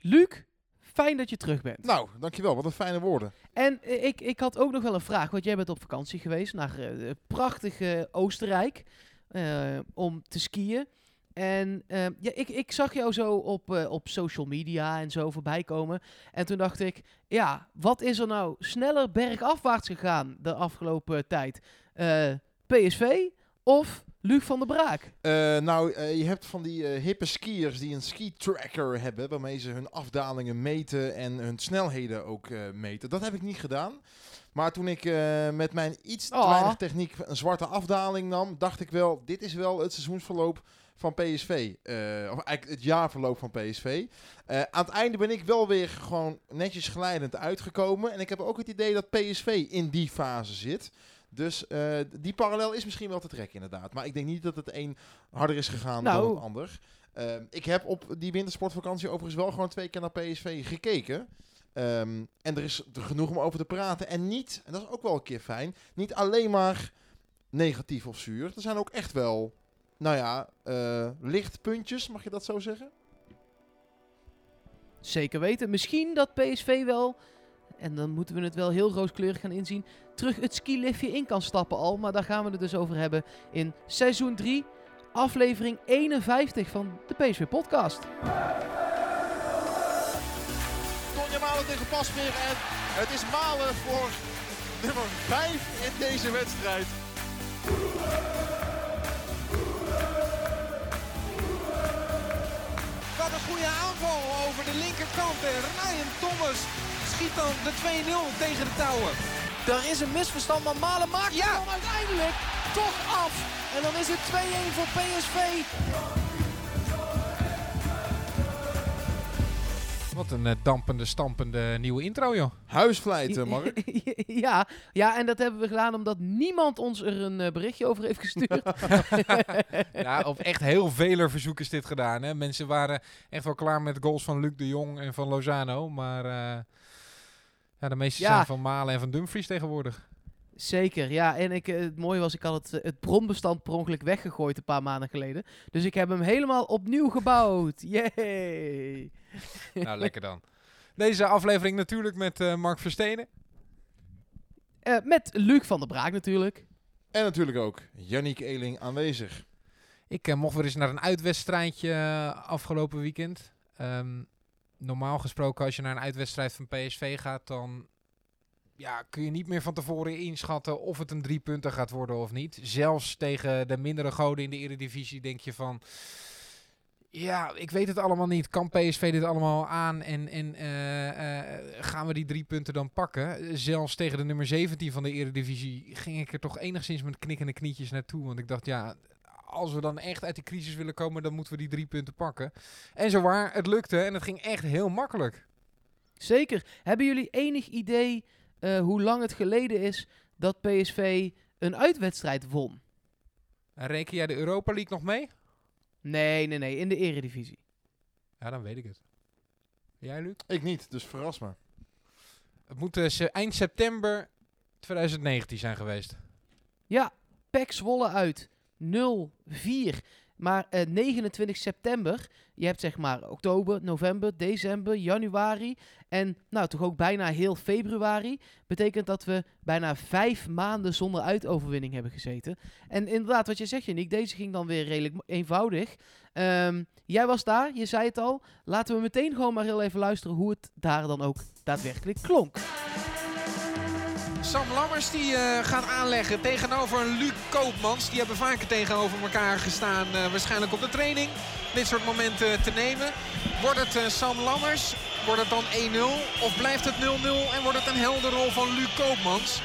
Luc, fijn dat je terug bent. Nou, dankjewel. Wat een fijne woorden. En eh, ik, ik had ook nog wel een vraag, want jij bent op vakantie geweest naar eh, prachtige Oostenrijk eh, om te skiën. En eh, ja, ik, ik zag jou zo op, eh, op social media en zo voorbij komen. En toen dacht ik, ja, wat is er nou sneller bergafwaarts gegaan de afgelopen tijd? Eh, PSV of Luc van der Braak? Eh, nou, eh, je hebt van die eh, hippe skiers die een ski-tracker hebben, waarmee ze hun afdalingen meten en hun snelheden ook meten. Dat heb ik niet gedaan. Maar toen ik met mijn iets te Oh. weinig techniek een zwarte afdaling nam, dacht ik wel, dit is wel het seizoensverloop van PSV. Of eigenlijk het jaarverloop van PSV. Aan het einde ben ik wel weer gewoon netjes glijdend uitgekomen. En ik heb ook het idee dat PSV in die fase zit. Dus eh, die parallel is misschien wel te trekken inderdaad. Maar ik denk niet dat het een harder is gegaan Nou. dan het ander. Eh, ik heb op die wintersportvakantie overigens wel gewoon twee keer naar PSV gekeken. Ehm, en er is er genoeg om over te praten. En niet, en dat is ook wel een keer fijn, niet alleen maar negatief of zuur. Er zijn ook echt wel, nou ja, eh, lichtpuntjes, mag je dat zo zeggen? Zeker weten. Misschien dat PSV wel, en dan moeten we het wel heel rooskleurig gaan inzien, terug het skiliftje in kan stappen al. Maar daar gaan we het dus over hebben in seizoen 3, aflevering 51 van de PSV podcast. Tonja Malen tegen Pasveer en het is Malen voor nummer 5 in deze wedstrijd. Wat een goede aanval over de linkerkant. En Ryan Thomas schiet dan de 2-0 tegen de touwen. Er is een misverstand, maar Malen maakt Ja. het dan uiteindelijk toch af. En dan is het 2-1 voor PSV. Wat een eh, dampende, stampende nieuwe intro, joh. Huisvlijten, Mark. ja, ja, en dat hebben we gedaan omdat niemand ons er een eh, berichtje over heeft gestuurd. Ja, op echt heel vele verzoek is dit gedaan. Hè. Mensen waren echt wel klaar met goals van Luc de Jong en van Lozano. Maar eh, ja, de meeste Ja. zijn van Malen en van Dumfries tegenwoordig. Zeker, ja. En ik, eh, het mooie was, ik had het, eh, het bronbestand per ongeluk weggegooid een paar maanden geleden. Dus ik heb hem helemaal opnieuw gebouwd. Yay! nou, lekker dan. Deze aflevering natuurlijk met eh, Mark Verstenen. Eh, met Luc van der Braak natuurlijk. En natuurlijk ook Yannick Eeling aanwezig. Ik mocht weer eens naar een uitwedstrijdje afgelopen weekend. Ehm, normaal gesproken, als je naar een uitwedstrijd van PSV gaat, dan ja, kun je niet meer van tevoren inschatten of het een drie punten gaat worden of niet. Zelfs tegen de mindere goden in de Eredivisie denk je van... Ja, ik weet het allemaal niet. Kan PSV dit allemaal aan en, en eh, eh, gaan we die drie punten dan pakken? Zelfs tegen de nummer 17 van de Eredivisie ging ik er toch enigszins met knikkende knietjes naartoe. Want ik dacht, ja, als we dan echt uit die crisis willen komen, dan moeten we die drie punten pakken. En zo waar, het lukte en het ging echt heel makkelijk. Zeker. Hebben jullie enig idee eh, hoe lang het geleden is dat PSV een uitwedstrijd won? En reken jij de Europa League nog mee? Nee, nee, nee. In de eredivisie. Ja, dan weet ik het. Jij, Luc? Ik niet, dus verras me. Het moet eh, eind september 2019 zijn geweest. Ja, PEC Zwolle uit. 0-4. Maar eh, 29 september, je hebt zeg maar oktober, november, december, januari en nou toch ook bijna heel februari. Betekent dat we bijna vijf maanden zonder uitoverwinning hebben gezeten. En inderdaad, wat je zegt Janiek, deze ging dan weer redelijk eenvoudig. Ehm, jij was daar, je zei het al. Laten we meteen gewoon maar heel even luisteren hoe het daar dan ook daadwerkelijk klonk. Sam Lammers die eh, gaat aanleggen tegenover Luc Koopmans. Die hebben vaker tegenover elkaar gestaan. eh, waarschijnlijk op de training. Dit soort momenten te nemen. Wordt het eh, Sam Lammers? Wordt het dan 1-0? Of blijft het 0-0 en wordt het een helder rol van Luc Koopmans?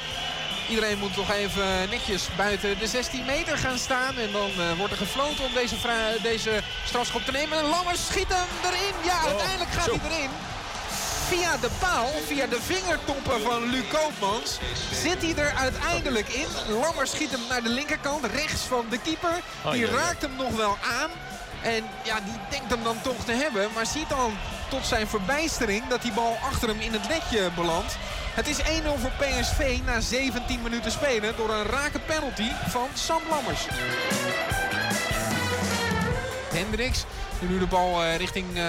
Iedereen moet nog even netjes buiten de 16 meter gaan staan. En dan wordt er gefloten om deze, deze strafschop te nemen. En Lammers schiet hem erin. Ja, uiteindelijk gaat hij erin. Via de paal, via de vingertoppen van Luc Koopmans, zit hij er uiteindelijk in. Lammers schiet hem naar de linkerkant, rechts van de keeper. Die raakt hem nog wel aan. En ja, die denkt hem dan toch te hebben. Maar ziet dan tot zijn verbijstering dat die bal achter hem in het netje belandt. Het is 1-0 voor PSV na 17 minuten spelen door een rake penalty van Sam Lammers. Hendricks. Die nu de bal eh, richting eh,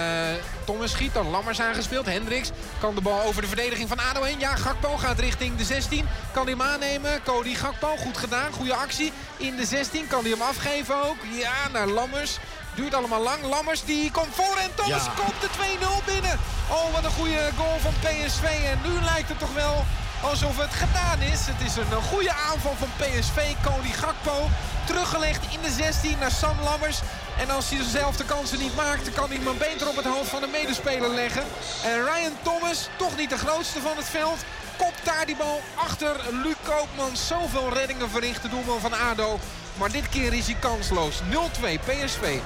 Thomas schiet. Dan Lammers aangespeeld. Hendricks kan de bal over de verdediging van ADO heen. Ja, Gakpo gaat richting de 16. Kan hij hem aannemen. Cody Gakpo, goed gedaan. Goede actie in de 16. Kan hij hem afgeven ook. Ja, naar Lammers. Duurt allemaal lang. Lammers die komt voor en Thomas Ja. komt de 2-0 binnen. Oh, wat een goede goal van PSV. En nu lijkt het toch wel alsof het gedaan is. Het is een goede aanval van PSV. Cody Gakpo teruggelegd in de 16 naar Sam Lammers. En als hij dezelfde kansen niet maakt, dan kan hij hem beter op het hoofd van de medespeler leggen. En Ryan Thomas, toch niet de grootste van het veld, kopt daar die bal achter Luc Koopmans. Zoveel reddingen verricht de doelman van ADO. Maar dit keer is hij kansloos. 0-2 PSV.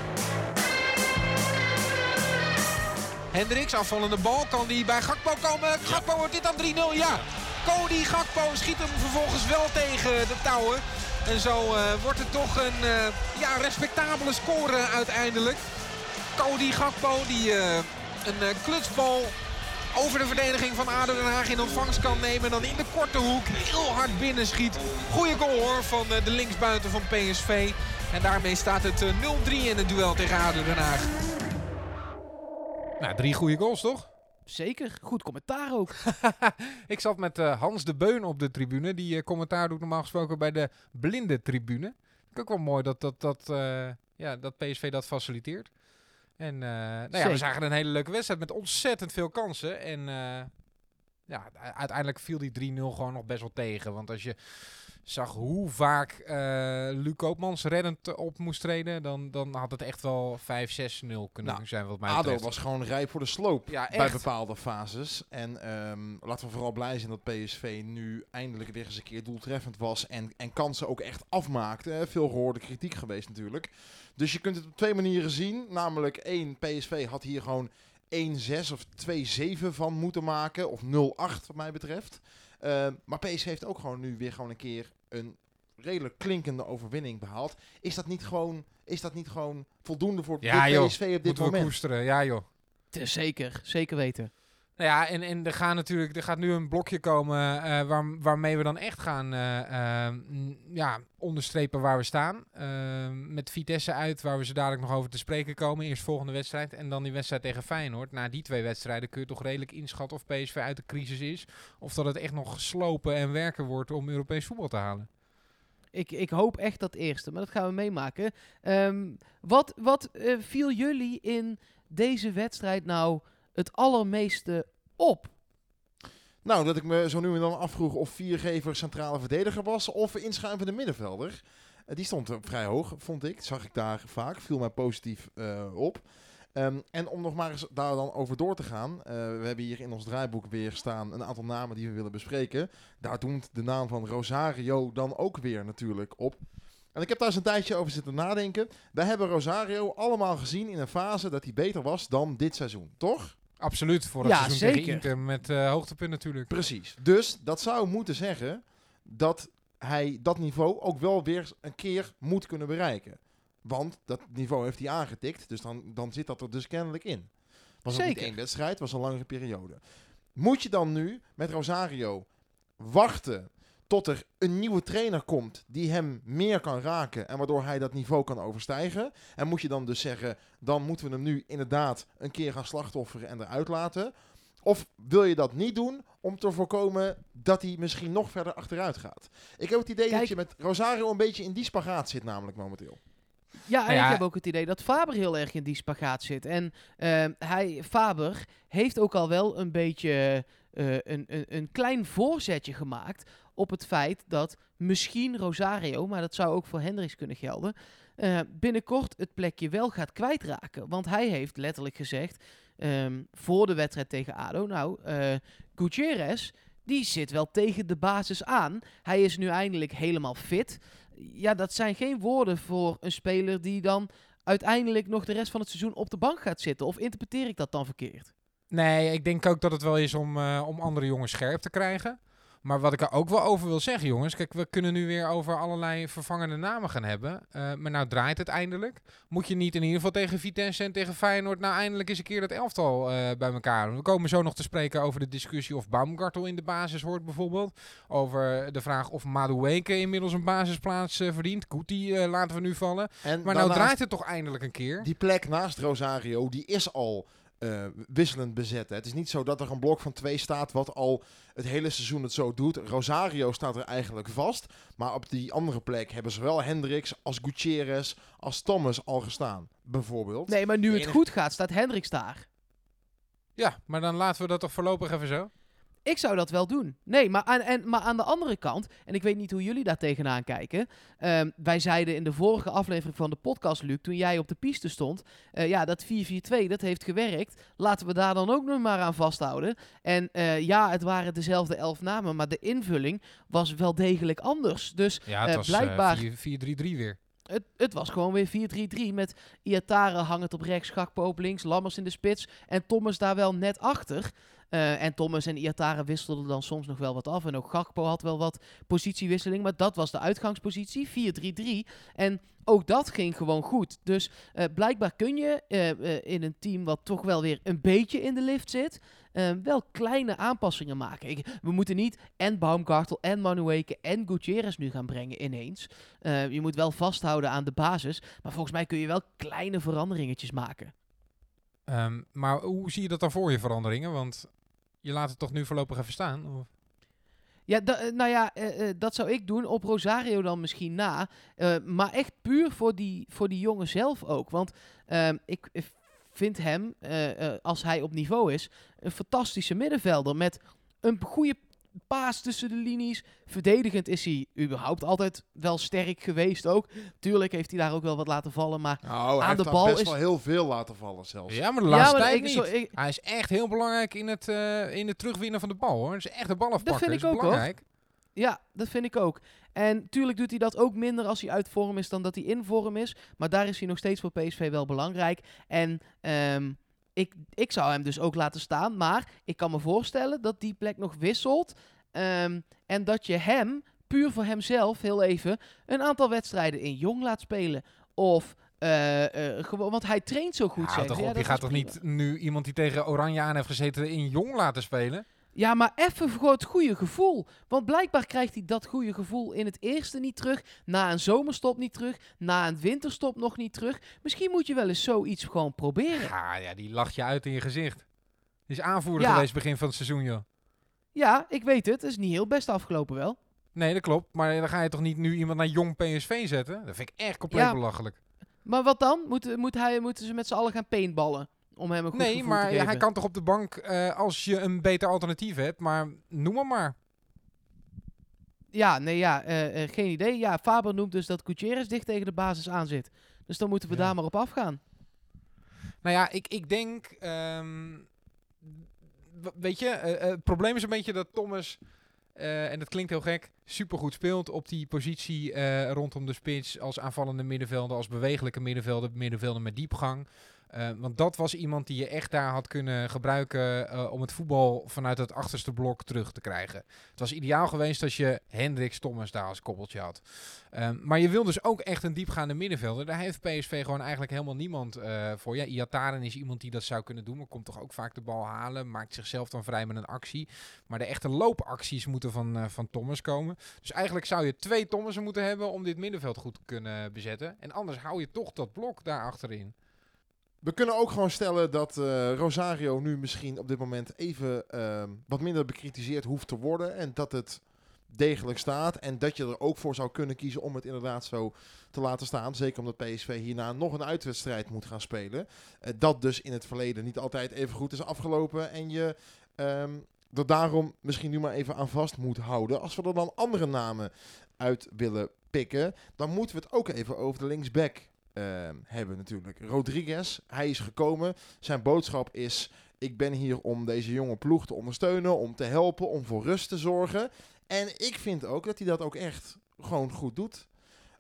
Hendricks, afvallende bal. Kan die bij Gakpo komen? Gakpo wordt dit dan 3-0? Ja. Cody Gakpo schiet hem vervolgens wel tegen de touwen. En zo eh, wordt het toch een eh, ja, respectabele score uiteindelijk. Cody Gakpo die eh, een klutsbal over de verdediging van ADO Den Haag in ontvangst kan nemen. En dan in de korte hoek heel hard binnenschiet. Goeie goal hoor van de linksbuiten van PSV. En daarmee staat het eh, 0-3 in het duel tegen ADO Den Haag. Nou, drie goede goals toch? Zeker, goed commentaar ook. Ik zat met eh, Hans de Beun op de tribune. Die eh, commentaar doet normaal gesproken bij de blinde tribune. Vind ik ook wel mooi dat, dat, dat, eh, ja, dat PSV dat faciliteert. En nou ja, we zagen een hele leuke wedstrijd met ontzettend veel kansen. En ja, uiteindelijk viel die 3-0 gewoon nog best wel tegen. Want als je zag hoe vaak eh Luc Koopmans reddend op moest treden, dan, dan had het echt wel 5-6-0 kunnen Nou, zijn wat mij ADO betreft. was gewoon rijp voor de sloop Ja, bij bepaalde fases. En ehm, laten we vooral blij zijn dat PSV nu eindelijk weer eens een keer doeltreffend was. En, en kansen ook echt afmaakte. Veel gehoorde kritiek geweest natuurlijk. Dus je kunt het op twee manieren zien. Namelijk één, PSV had hier gewoon 1-6 of 2-7 van moeten maken. Of 0-8 wat mij betreft. Ehm, maar PSV heeft ook gewoon nu weer gewoon een keer een redelijk klinkende overwinning behaald. Is dat niet gewoon, is dat niet gewoon voldoende voor Ja, dit joh. PSV op dit Moeten we moment? koesteren, ja joh. Zeker, zeker weten. Nou ja, en, en er, gaan natuurlijk, er gaat nu een blokje komen eh, waar, waarmee we dan echt gaan eh, eh, ja, onderstrepen waar we staan. Met Vitesse uit, waar we ze dadelijk nog over te spreken komen. Eerst volgende wedstrijd en dan die wedstrijd tegen Feyenoord. Na die twee wedstrijden kun je toch redelijk inschatten of PSV uit de crisis is. Of dat het echt nog slopen en werken wordt om Europees voetbal te halen. Ik, ik hoop echt dat eerste, maar dat gaan we meemaken. Ehm, wat wat viel jullie in deze wedstrijd nou het allermeeste op? Nou, dat ik me zo nu en dan afvroeg of viergever centrale verdediger was of inschuivende middenvelder. Eh, die stond vrij hoog, vond ik. Zag ik daar vaak. Viel mij positief eh, op. Ehm, en om nog maar eens daar dan over door te gaan. eh, we hebben hier in ons draaiboek weer staan een aantal namen die we willen bespreken. Daar doet de naam van Rosario dan ook weer natuurlijk op. En ik heb daar eens een tijdje over zitten nadenken. Wij hebben Rosario allemaal gezien in een fase dat hij beter was dan dit seizoen, toch? Absoluut, voor het Ja, seizoen zeker. tegen Inter met eh, hoogtepunt natuurlijk. Precies. Dus dat zou moeten zeggen dat hij dat niveau ook wel weer een keer moet kunnen bereiken. Want dat niveau heeft hij aangetikt, dus dan, dan zit dat er dus kennelijk in. Was ook niet Zeker. één wedstrijd, was een langere periode. Moet je dan nu met Rosario wachten tot er een nieuwe trainer komt die hem meer kan raken en waardoor hij dat niveau kan overstijgen? En moet je dan dus zeggen, dan moeten we hem nu inderdaad een keer gaan slachtofferen en eruit laten? Of wil je dat niet doen om te voorkomen dat hij misschien nog verder achteruit gaat? Ik heb het idee dat je met Rosario een beetje in die spagaat zit namelijk momenteel. Ja, en Nou ja, ik heb ook het idee dat Faber heel erg in die spagaat zit. En ehm, hij, Faber heeft ook al wel een beetje eh, een, een, een klein voorzetje gemaakt op het feit dat misschien Rosario, maar dat zou ook voor Hendricks kunnen gelden, eh, binnenkort het plekje wel gaat kwijtraken. Want hij heeft letterlijk gezegd ehm, voor de wedstrijd tegen ADO, nou, eh Gutierrez, die zit wel tegen de basis aan. Hij is nu eindelijk helemaal fit ja, dat zijn geen woorden voor een speler die dan uiteindelijk nog de rest van het seizoen op de bank gaat zitten. Of interpreteer ik dat dan verkeerd? Nee, ik denk ook dat het wel is om, eh, om andere jongens scherp te krijgen. Maar wat ik er ook wel over wil zeggen, jongens. Kijk, we kunnen nu weer over allerlei vervangende namen gaan hebben. Eh, maar nou draait het eindelijk. Moet je niet in ieder geval tegen Vitesse en tegen Feyenoord... nou eindelijk eens een keer dat elftal eh, bij elkaar. We komen zo nog te spreken over de discussie of Baumgartel in de basis hoort bijvoorbeeld. Over de vraag of Madueke inmiddels een basisplaats eh, verdient. Goed, die laten we nu vallen. En Maar nou draait het toch eindelijk een keer. Die plek naast Rosario, die is al eh, wisselend bezet. Hè. Het is niet zo dat er een blok van twee staat wat al het hele seizoen het zo doet. Rosario staat er eigenlijk vast. Maar op die andere plek hebben zowel Hendricks als Gutierrez als Thomas al gestaan. Bijvoorbeeld. Nee, maar nu het goed gaat, staat Hendricks daar. Ja, maar dan laten we dat toch voorlopig even zo. Ik zou dat wel doen. Nee, maar aan, en, maar aan de andere kant, en ik weet niet hoe jullie daar tegenaan kijken. ehm, wij zeiden in de vorige aflevering van de podcast, Luc, toen jij op de piste stond. eh, ja, dat 4-4-2, dat heeft gewerkt. Laten we daar dan ook nog maar aan vasthouden. En eh, ja, het waren dezelfde elf namen, maar de invulling was wel degelijk anders. Dus Ja, het Eh, blijkbaar- eh, 4-3-3 weer. het, het was gewoon weer 4-3-3 met Iatare hangend op rechts, Gakpo op links, Lammers in de spits en Thomas daar wel net achter. Eh, en Thomas en Iatare wisselden dan soms nog wel wat af. En ook Gakpo had wel wat positiewisseling. Maar dat was de uitgangspositie, 4-3-3. En ook dat ging gewoon goed. Dus eh, blijkbaar kun je eh, in een team wat toch wel weer een beetje in de lift zit... wel kleine aanpassingen maken. We moeten niet en Baumgartel en Manueke en Gutierrez nu gaan brengen ineens. Je moet wel vasthouden aan de basis. Maar volgens mij kun je wel kleine veranderingetjes maken. Ehm, maar hoe zie je dat dan voor je veranderingen? Want je laat het toch nu voorlopig even staan? Of? Ja, eh, nou ja, eh, eh, dat zou ik doen. Op Rosario dan misschien na. Maar echt puur voor die, voor die jongen zelf ook. Want ehm, ik vind hem, als hij op niveau is, een fantastische middenvelder. Met een goede paas tussen de linies. Verdedigend is hij überhaupt altijd wel sterk geweest ook. Tuurlijk heeft hij daar ook wel wat laten vallen. Maar Nou, hij Aan heeft de daar bal best is- wel heel veel laten vallen zelfs. Ja, maar de laatste maar tijd ik- niet. zo- ik- Hij is echt heel belangrijk in het, eh, in het terugwinnen van de bal. Hoor. Het is echt de bal afpakken. vind ik ook, hoor. belangrijk. Ja, dat vind ik ook. En tuurlijk doet hij dat ook minder als hij uit vorm is dan dat hij in vorm is. Maar daar is hij nog steeds voor PSV wel belangrijk. En ehm, ik, ik zou hem dus ook laten staan. Maar ik kan me voorstellen dat die plek nog wisselt. Ehm, en dat je hem, puur voor hemzelf, heel even, een aantal wedstrijden in jong laat spelen. Of eh, eh, gewoon, want hij traint zo goed. Ja, toch. Ja, je gaat toch niet nu iemand die tegen Oranje aan heeft gezeten in jong laten spelen? Ja, maar even voor het goede gevoel. Want blijkbaar krijgt hij dat goede gevoel in het eerste niet terug. Na een zomerstop niet terug. Na een winterstop nog niet terug. Misschien moet je wel eens zoiets gewoon proberen. Ja, ja, die lacht je uit in je gezicht. Die is aanvoerder Ja. geweest begin van het seizoen, joh. Ja, ik weet het. Het is niet heel best afgelopen wel. Nee, dat klopt. Maar dan ga je toch niet nu iemand naar jong PSV zetten? Dat vind ik echt compleet Ja. belachelijk. Maar wat dan? Moet, moet hij, moeten ze met z'n allen gaan paintballen? Om hem een goed Nee, maar hij kan toch op de bank eh, als je een beter alternatief hebt. Maar noem hem maar. Ja, nee, ja. eh, eh, geen idee. Ja, Faber noemt dus dat Gutierrez dicht tegen de basis aan zit. Dus dan moeten we Ja. daar maar op afgaan. Nou ja, ik, ik denk... ehm, weet je, het probleem is een beetje dat Thomas... en dat klinkt heel gek, supergoed speelt op die positie rondom de spits als aanvallende middenvelder, als bewegelijke middenvelder, middenvelder met diepgang. Eh, want dat was iemand die je echt daar had kunnen gebruiken eh, om het voetbal vanuit het achterste blok terug te krijgen. Het was ideaal geweest als je Hendricks Thomas daar als koppeltje had. Ehm, maar je wil dus ook echt een diepgaande middenvelder. Daar heeft PSV gewoon eigenlijk helemaal niemand eh, voor. Ja, Iataren is iemand die dat zou kunnen doen, maar komt toch ook vaak de bal halen. Maakt zichzelf dan vrij met een actie. Maar de echte loopacties moeten van, van Thomas komen. Dus eigenlijk zou je twee Thomasen moeten hebben om dit middenveld goed te kunnen bezetten. En anders hou je toch dat blok daar achterin. We kunnen ook gewoon stellen dat eh, Rosario nu misschien op dit moment even ehm, wat minder bekritiseerd hoeft te worden. En dat het degelijk staat. En dat je er ook voor zou kunnen kiezen om het inderdaad zo te laten staan. Zeker omdat PSV hierna nog een uitwedstrijd moet gaan spelen. Eh, dat dus in het verleden niet altijd even goed is afgelopen. En je ehm er daarom misschien nu maar even aan vast moet houden. Als we er dan andere namen uit willen pikken, dan moeten we het ook even over de linksback ehm, hebben natuurlijk. Rodriguez, hij is gekomen. Zijn boodschap is, ik ben hier om deze jonge ploeg te ondersteunen, om te helpen, om voor rust te zorgen. En ik vind ook dat hij dat ook echt gewoon goed doet.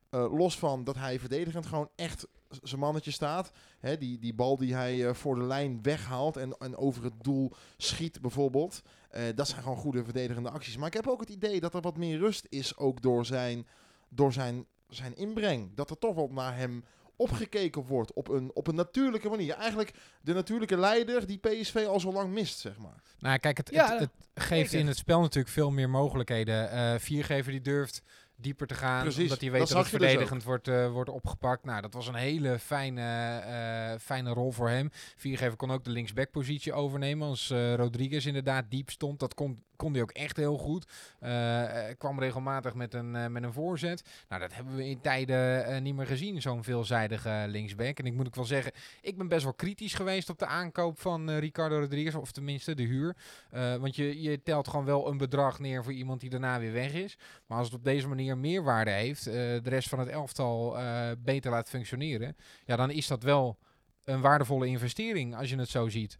Eh, los van dat hij verdedigend gewoon echt zijn mannetje staat. Hè, die, die bal die hij eh, voor de lijn weghaalt en, en over het doel schiet bijvoorbeeld. Eh, dat zijn gewoon goede verdedigende acties. Maar ik heb ook het idee dat er wat meer rust is ook door zijn, door zijn, zijn inbreng. Dat er toch wel naar hem opgekeken wordt op een, op een natuurlijke manier. Eigenlijk de natuurlijke leider die PSV al zo lang mist, zeg maar. Nou, kijk, het, Ja, het, het geeft in het spel natuurlijk veel meer mogelijkheden. Eh viergever die durft dieper te gaan, Precies, omdat hij weet dat, het dus verdedigend wordt, eh, wordt opgepakt. Nou, dat was een hele fijne, eh, fijne rol voor hem. Viergever kon ook de linksback-positie overnemen als eh, Rodriguez inderdaad diep stond. Dat kon, kon hij ook echt heel goed. Eh, eh, kwam regelmatig met een, eh, met een voorzet. Nou, dat hebben we in tijden niet meer gezien, zo'n veelzijdige linksback. En ik moet ook wel zeggen, ik ben best wel kritisch geweest op de aankoop van Ricardo Rodriguez, of tenminste de huur. Want je, je telt gewoon wel een bedrag neer voor iemand die daarna weer weg is. Maar als het op deze manier meerwaarde heeft, de rest van het elftal beter laat functioneren, ja, dan is dat wel een waardevolle investering als je het zo ziet.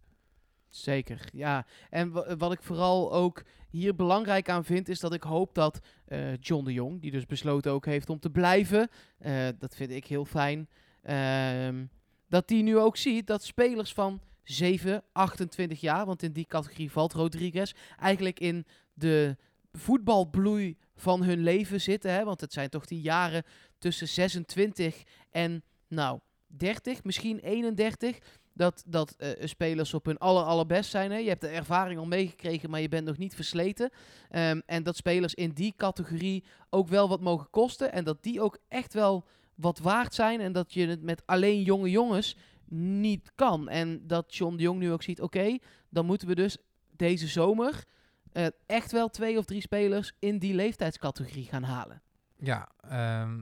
Zeker, ja. En wa- wat ik vooral ook hier belangrijk aan vind, is dat ik hoop dat eh, John de Jong, die dus besloten ook heeft om te blijven, eh, dat vind ik heel fijn, ehm, dat die nu ook ziet dat spelers van 7, 28 jaar, want in die categorie valt Rodriguez, eigenlijk in de voetbalbloei van hun leven zitten. Hè? Want het zijn toch die jaren tussen 26 en, nou, 30, misschien 31 dat, dat eh, spelers op hun aller, allerbest zijn. Hè? Je hebt de ervaring al meegekregen, maar je bent nog niet versleten. Ehm, en dat spelers in die categorie ook wel wat mogen kosten. En dat die ook echt wel wat waard zijn. En dat je het met alleen jonge jongens niet kan. En dat John de Jong nu ook ziet, oké, dan moeten we dus deze zomer eh, echt wel twee of drie spelers in die leeftijdscategorie gaan halen. Ja, ehm,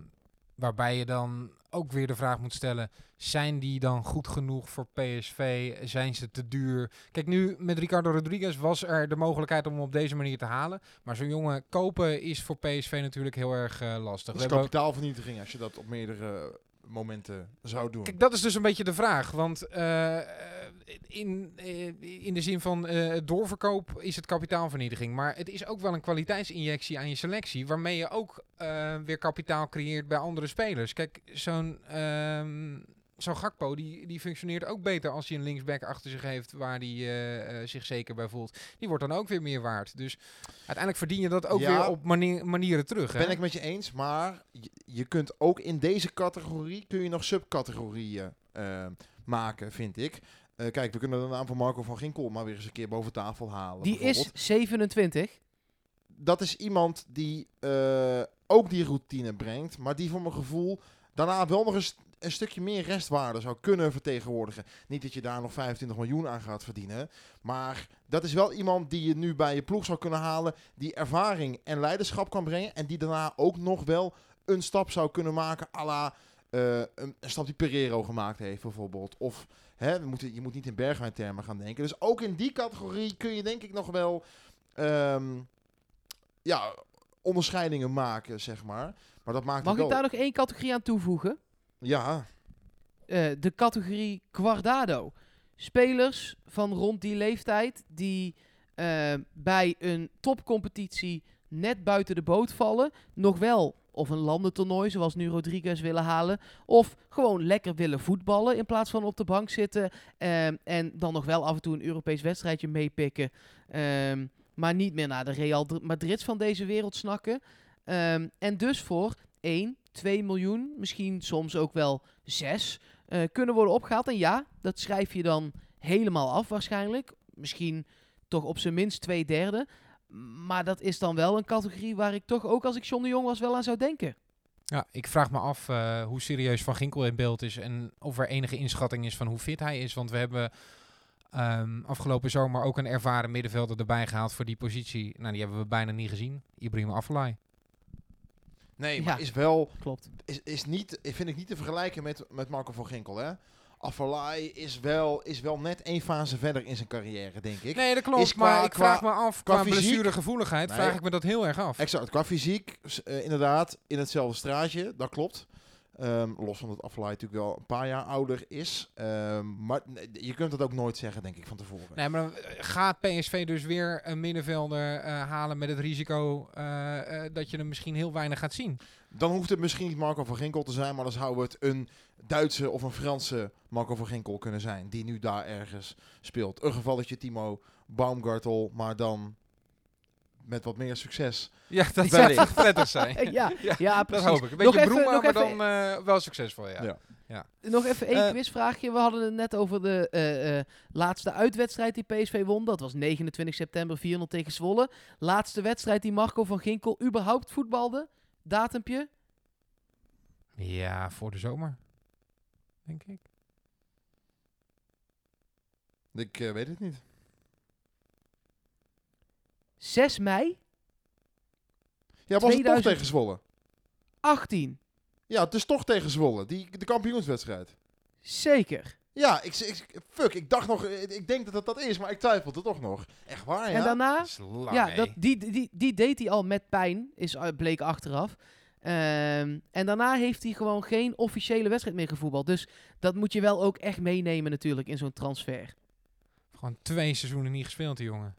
waarbij je dan ook weer de vraag moet stellen: zijn die dan goed genoeg voor PSV? Zijn ze te duur? Kijk, nu met Ricardo Rodriguez was er de mogelijkheid om hem op deze manier te halen. Maar zo'n jongen kopen is voor PSV natuurlijk heel erg eh, lastig. Dat is kapitaalvernietiging als je dat op meerdere momenten zou doen. Kijk, dat is dus een beetje de vraag. Want eh, in, eh, in de zin van het doorverkoop is het kapitaalvernietiging. Maar het is ook wel een kwaliteitsinjectie aan je selectie. Waarmee je ook eh, weer kapitaal creëert bij andere spelers. Kijk, zo'n ehm zo'n Gakpo die, die functioneert ook beter als hij een linksback achter zich heeft. Waar hij eh, eh, zich zeker bij voelt. Die wordt dan ook weer meer waard. Dus uiteindelijk verdien je dat ook Ja. weer op manier, manieren terug. Hè? Ben ik met je eens, maar je, je kunt ook in deze categorie kun je nog subcategorieën maken, vind ik. Eh, kijk, we kunnen de naam van Marco van Ginkel maar weer eens een keer boven tafel halen. Die is bijvoorbeeld. 27. Dat is iemand die eh, ook die routine brengt, maar die voor mijn gevoel daarna wel nog eens een stukje meer restwaarde zou kunnen vertegenwoordigen. Niet dat je daar nog 25 miljoen aan gaat verdienen, maar dat is wel iemand die je nu bij je ploeg zou kunnen halen, die ervaring en leiderschap kan brengen en die daarna ook nog wel een stap zou kunnen maken à la eh, een, een stap die Pereiro gemaakt heeft bijvoorbeeld. Of hè, we moeten, je moet niet in Bergwijn termen gaan denken. Dus ook in die categorie kun je denk ik nog wel ehm, ja, onderscheidingen maken, zeg maar. Maar dat maakt Mag ik daar nog één categorie aan toevoegen? Ja, Eh, de categorie Guardado. Spelers van rond die leeftijd die eh, bij een topcompetitie net buiten de boot vallen. Nog wel of een landentoernooi zoals nu Rodriguez willen halen. Of gewoon lekker willen voetballen in plaats van op de bank zitten. ehm, en dan nog wel af en toe een Europees wedstrijdje meepikken. ehm, maar niet meer naar de Real Dr- Madrids van deze wereld snakken. Ehm, en dus voor 1, 2 miljoen, misschien soms ook wel 6, eh, kunnen worden opgehaald. En ja, dat schrijf je dan helemaal af waarschijnlijk. Misschien toch op zijn minst twee derde. Maar dat is dan wel een categorie waar ik toch ook als ik John de Jong was wel aan zou denken. Ja, ik vraag me af eh, hoe serieus Van Ginkel in beeld is en of er enige inschatting is van hoe fit hij is. Want we hebben ehm, afgelopen zomer ook een ervaren middenvelder erbij gehaald voor die positie. Nou, die hebben we bijna niet gezien. Ibrahim Afellay. nee, Ja. maar is wel... Klopt. Is, is niet, vind ik niet te vergelijken met, met Marco van Ginkel, hè? Afalai is wel, is wel net één fase verder in zijn carrière, denk ik. Nee, dat klopt. Is qua- maar ik qua- vraag me af, qua qua, blessuregevoeligheid, Nee. vraag ik me dat heel erg af. Exact, qua fysiek, eh, inderdaad, in hetzelfde straatje, dat klopt. Ehm, los van dat Aflaai natuurlijk wel een paar jaar ouder is. Ehm, maar je kunt dat ook nooit zeggen, denk ik, van tevoren. Nee, maar dan eh, gaat PSV dus weer een middenvelder eh, halen met het risico dat je hem misschien heel weinig gaat zien. Dan hoeft het misschien niet Marco van Ginkel te zijn, maar dan zou het een Duitse of een Franse Marco van Ginkel kunnen zijn. Die nu daar ergens speelt. Een gevalletje Timo Baumgartel, maar dan met wat meer succes. Ja, dat zou echt prettig zijn. ja, Ja, ja, Dat precies. hoop ik. Een Nog beetje even- nog maar even- dan eh, wel succesvol, ja. Ja. Nog even één Eh, quizvraagje. We hadden het net over de eh, eh, laatste uitwedstrijd die PSV won. Dat was 29 september 4-0 tegen Zwolle. Laatste wedstrijd die Marco van Ginkel überhaupt voetbalde. Datumpje? Ja, voor de zomer. Denk ik. Ik eh, weet het niet. 6 mei Ja, was het 2000 toch tegen Zwolle? 18. Ja, het is toch tegen Zwolle. Die, de kampioenswedstrijd. Zeker. Ja, ik, ik, fuck, ik dacht nog, ik, ik denk dat het dat is, maar ik twijfelde toch nog. Echt waar, ja? En daarna, Dat is lang, ja, hè? dat, die, die, die deed hij al met pijn, is, uh, bleek achteraf. Ehm, en daarna heeft hij gewoon geen officiële wedstrijd meer gevoetbald. Dus dat moet je wel ook echt meenemen natuurlijk in zo'n transfer. Gewoon twee seizoenen niet gespeeld, die jongen.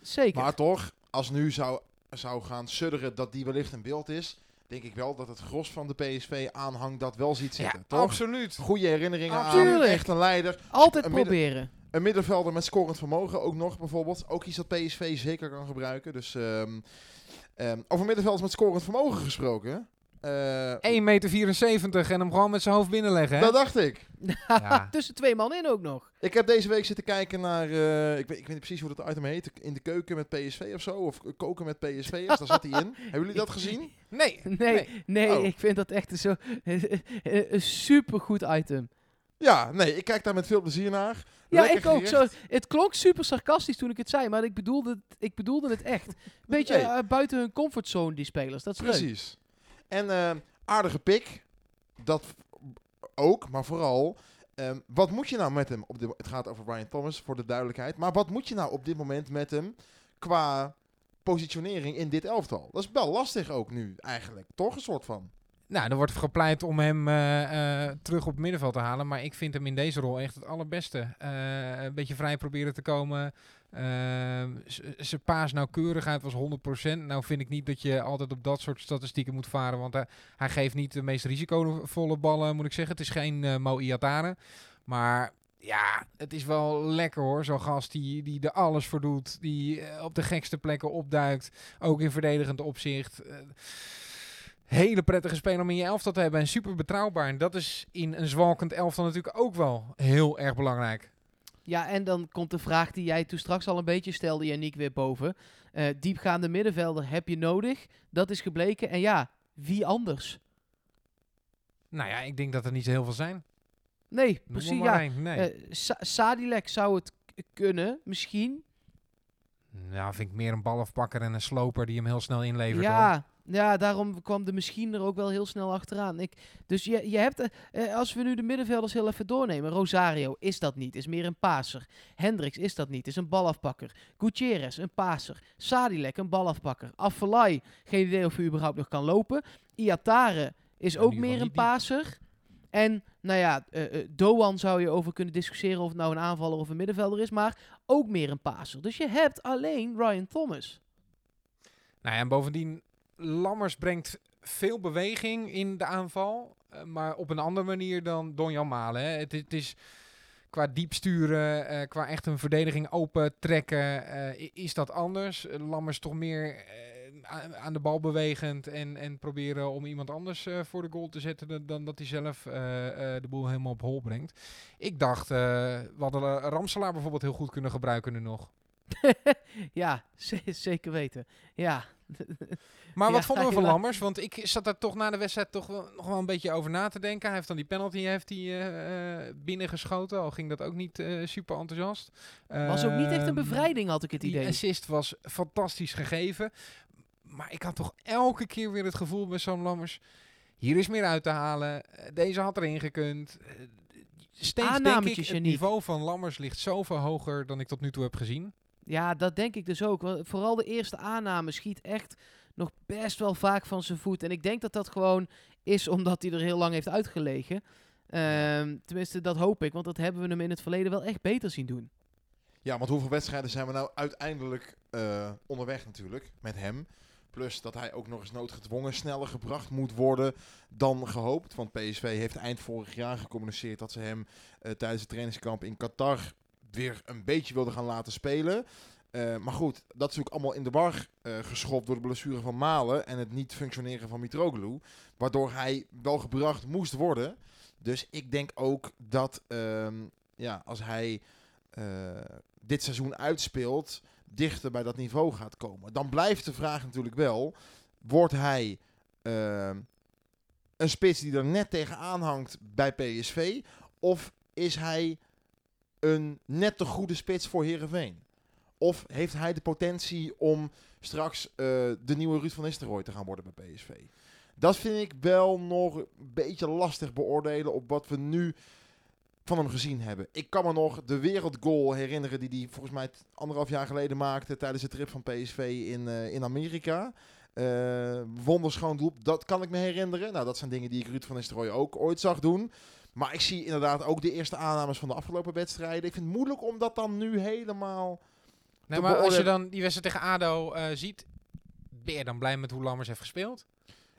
Zeker. Maar toch, als nu zou, zou gaan sudderen dat die wellicht een beeld is, denk ik wel dat het gros van de PSV-aanhang dat wel ziet zitten, toch? absoluut. Goede herinneringen aan, Tuurlijk. echt een leider. Altijd een midden- proberen. Een middenvelder met scorend vermogen ook nog bijvoorbeeld. Ook iets dat PSV zeker kan gebruiken. Dus ehm, ehm, over middenvelders met scorend vermogen gesproken. eh, 1,74 meter en hem gewoon met zijn hoofd binnenleggen, hè? dat dacht ik. Ja. Tussen twee man in ook nog. Ik heb deze week zitten kijken naar, eh, ik, weet, ik weet niet precies hoe dat item heet, in de keuken met PSV of zo, of koken met PSV'ers, daar zat hij in. Hebben jullie dat gezien? Nee. Nee, nee, Oh. ik vind dat echt zo een supergoed item. Ja, nee, ik kijk daar met veel plezier naar. Ja, Lekker ik ook. Zo, het klonk super sarcastisch toen ik het zei, maar ik bedoelde het, ik bedoelde het echt. Beetje Nee. eh, buiten hun comfortzone, die spelers. Dat is leuk. Precies. En eh, aardige pik, dat ook, maar vooral, ehm, wat moet je nou met hem? Op dit, het gaat over Ryan Thomas, voor de duidelijkheid. Maar wat moet je nou op dit moment met hem qua positionering in dit elftal? Dat is wel lastig ook nu eigenlijk, toch? Een soort van. Nou, er wordt gepleit om hem eh, eh, terug op het middenveld te halen. Maar ik vind hem in deze rol echt het allerbeste. Eh, een beetje vrij proberen te komen. Eh, z- Zijn paasnauwkeurigheid was 100%. Nou vind ik niet dat je altijd op dat soort statistieken moet varen. Want hij, geeft niet de meest risicovolle ballen, moet ik zeggen. Het is geen eh Mo. Maar ja, het is wel lekker hoor. Zo'n gast die, die er alles voor doet. Die op de gekste plekken opduikt. Ook in verdedigend opzicht. Hele prettige speler om in je elftal te hebben. En super betrouwbaar. En dat is in een zwalkend elftal natuurlijk ook wel heel erg belangrijk. Ja, en dan komt de vraag die jij toen straks al een beetje stelde, Yannick, weer boven. Eh, diepgaande middenvelder heb je nodig. Dat is gebleken. En ja, wie anders? Nou ja, ik denk dat er niet zo heel veel zijn. Nee, Noem precies. Ja. Nee. Eh, Sa- Sadilek zou het kunnen, misschien. nou, vind ik meer een balafpakker en een sloper die hem heel snel inlevert. Ja, ja, daarom kwam de misschien er ook wel heel snel achteraan. Ik, dus je, je hebt, eh, eh, als we nu de middenvelders heel even doornemen. Rosario is dat niet, is meer een paser. Hendricks is dat niet, is een balafpakker. Gutierrez, een paser. Sadilek, een balafpakker. Affelay, geen idee of hij überhaupt nog kan lopen. Iatare is ook meer een paser. En, nou ja, eh, eh, Doan zou je over kunnen discussiëren of het nou een aanvaller of een middenvelder is. Maar ook meer een paser. Dus je hebt alleen Ryan Thomas. Nou ja, en bovendien, Lammers brengt veel beweging in de aanval. eh, maar op een andere manier dan Donjan Malen. Het, het is qua diep sturen, eh, qua echt een verdediging open trekken, eh, is dat anders. Lammers toch meer aan, de bal bewegend en, en proberen om iemand anders voor de goal te zetten dan, dan dat hij zelf de boel helemaal op hol brengt. Ik dacht, we hadden Ramselaar bijvoorbeeld heel goed kunnen gebruiken nu nog. ja, ze- zeker weten. Ja. Maar wat vonden we van. Lammers? Want ik zat daar toch na de wedstrijd toch wel, nog wel een beetje over na te denken. Hij heeft dan die penalty heeft hij, eh, eh, binnengeschoten. Al ging dat ook niet eh, super enthousiast. Was ook niet echt een Ehm, bevrijding, had ik het Die idee. assist was fantastisch gegeven. Maar ik had toch elke keer weer het gevoel bij zo'n Lammers... Hier is meer uit te halen. Deze had erin gekund. Steeds denk ik, het niveau van Lammers ligt zoveel hoger dan ik tot nu toe heb gezien. Ja, dat denk ik dus ook. Vooral de eerste aanname schiet echt nog best wel vaak van zijn voet. En ik denk dat dat gewoon is omdat hij er heel lang heeft uitgelegen. Ehm, tenminste, dat hoop ik, want dat hebben we hem in het verleden wel echt beter zien doen. Ja, want hoeveel wedstrijden zijn we nou uiteindelijk eh, onderweg natuurlijk met hem? Plus dat hij ook nog eens noodgedwongen sneller gebracht moet worden dan gehoopt. Want PSV heeft eind vorig jaar gecommuniceerd dat ze hem eh, tijdens het trainingskamp in Qatar weer een beetje wilden gaan laten spelen. Eh, maar goed, dat is natuurlijk allemaal in de war eh, geschopt door de blessure van Malen en het niet functioneren van Mitroglou. Waardoor hij wel gebracht moest worden. Dus ik denk ook dat ehm, ja, als hij eh, dit seizoen uitspeelt, dichter bij dat niveau gaat komen. Dan blijft de vraag natuurlijk wel, wordt hij ehm, een spits die er net tegenaan hangt bij PSV? Of is hij een net te goede spits voor Herenveen? Of heeft hij de potentie om straks eh, de nieuwe Ruud van Nistelrooy te gaan worden bij PSV? Dat vind ik wel nog een beetje lastig beoordelen op wat we nu van hem gezien hebben. Ik kan me nog de wereldgoal herinneren die hij volgens mij anderhalf jaar geleden maakte tijdens de trip van PSV in, eh, in Amerika. Eh wonderschoon doel, dat kan ik me herinneren. Nou, dat zijn dingen die ik Ruud van Nistelrooy ook ooit zag doen. Maar ik zie inderdaad ook de eerste aannames van de afgelopen wedstrijden. Ik vind het moeilijk om dat dan nu helemaal... Nee, te maar als je dan die wedstrijd tegen ADO eh, ziet, ben je dan blij met hoe Lammers heeft gespeeld?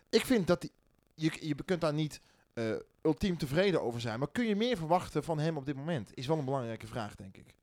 Ik vind dat die, je, je kunt daar niet eh, ultiem tevreden over zijn. Maar kun je meer verwachten van hem op dit moment? Is wel een belangrijke vraag, denk ik.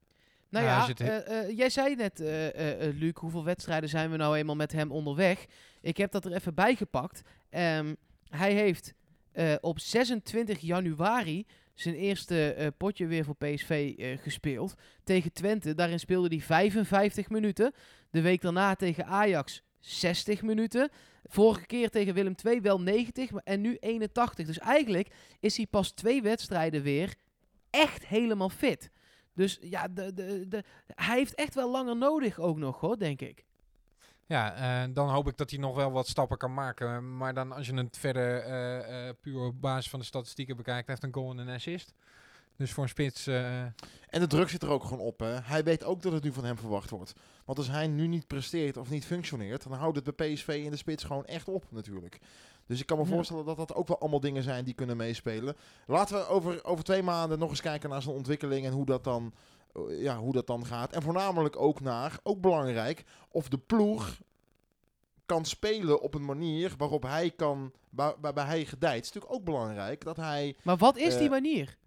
Nou Ja, eh, eh, jij zei net, eh, eh, eh, Luc, hoeveel wedstrijden zijn we nou eenmaal met hem onderweg? Ik heb dat er even bij gepakt. Ehm, hij heeft eh, op 26 januari zijn eerste eh, potje weer voor PSV eh, gespeeld. Tegen Twente, daarin speelde hij 55 minuten. De week daarna tegen Ajax 60 minuten. Vorige keer tegen Willem II wel 90 maar- en nu 81. Dus eigenlijk is hij pas twee wedstrijden weer echt helemaal fit. Dus ja, de, de, de, hij heeft echt wel langer nodig ook nog hoor, denk ik. Ja, eh, dan hoop ik dat hij nog wel wat stappen kan maken. Maar dan als je het verder eh, eh, puur op basis van de statistieken bekijkt, heeft een goal en een assist. Dus voor een spits... En de druk zit er ook gewoon op. Hè. Hij weet ook dat het nu van hem verwacht wordt. Want als hij nu niet presteert of niet functioneert, dan houdt het bij PSV in de spits gewoon echt op natuurlijk. Dus ik kan me Ja. voorstellen dat dat ook wel allemaal dingen zijn die kunnen meespelen. Laten we over, over twee maanden nog eens kijken naar zijn ontwikkeling en hoe dat dan, ja, hoe dat dan gaat. En voornamelijk ook naar, ook belangrijk, of de ploeg kan spelen op een manier waarop hij kan, waar, waarbij hij gedijt. Het is natuurlijk ook belangrijk dat hij Maar wat is die Eh, manier?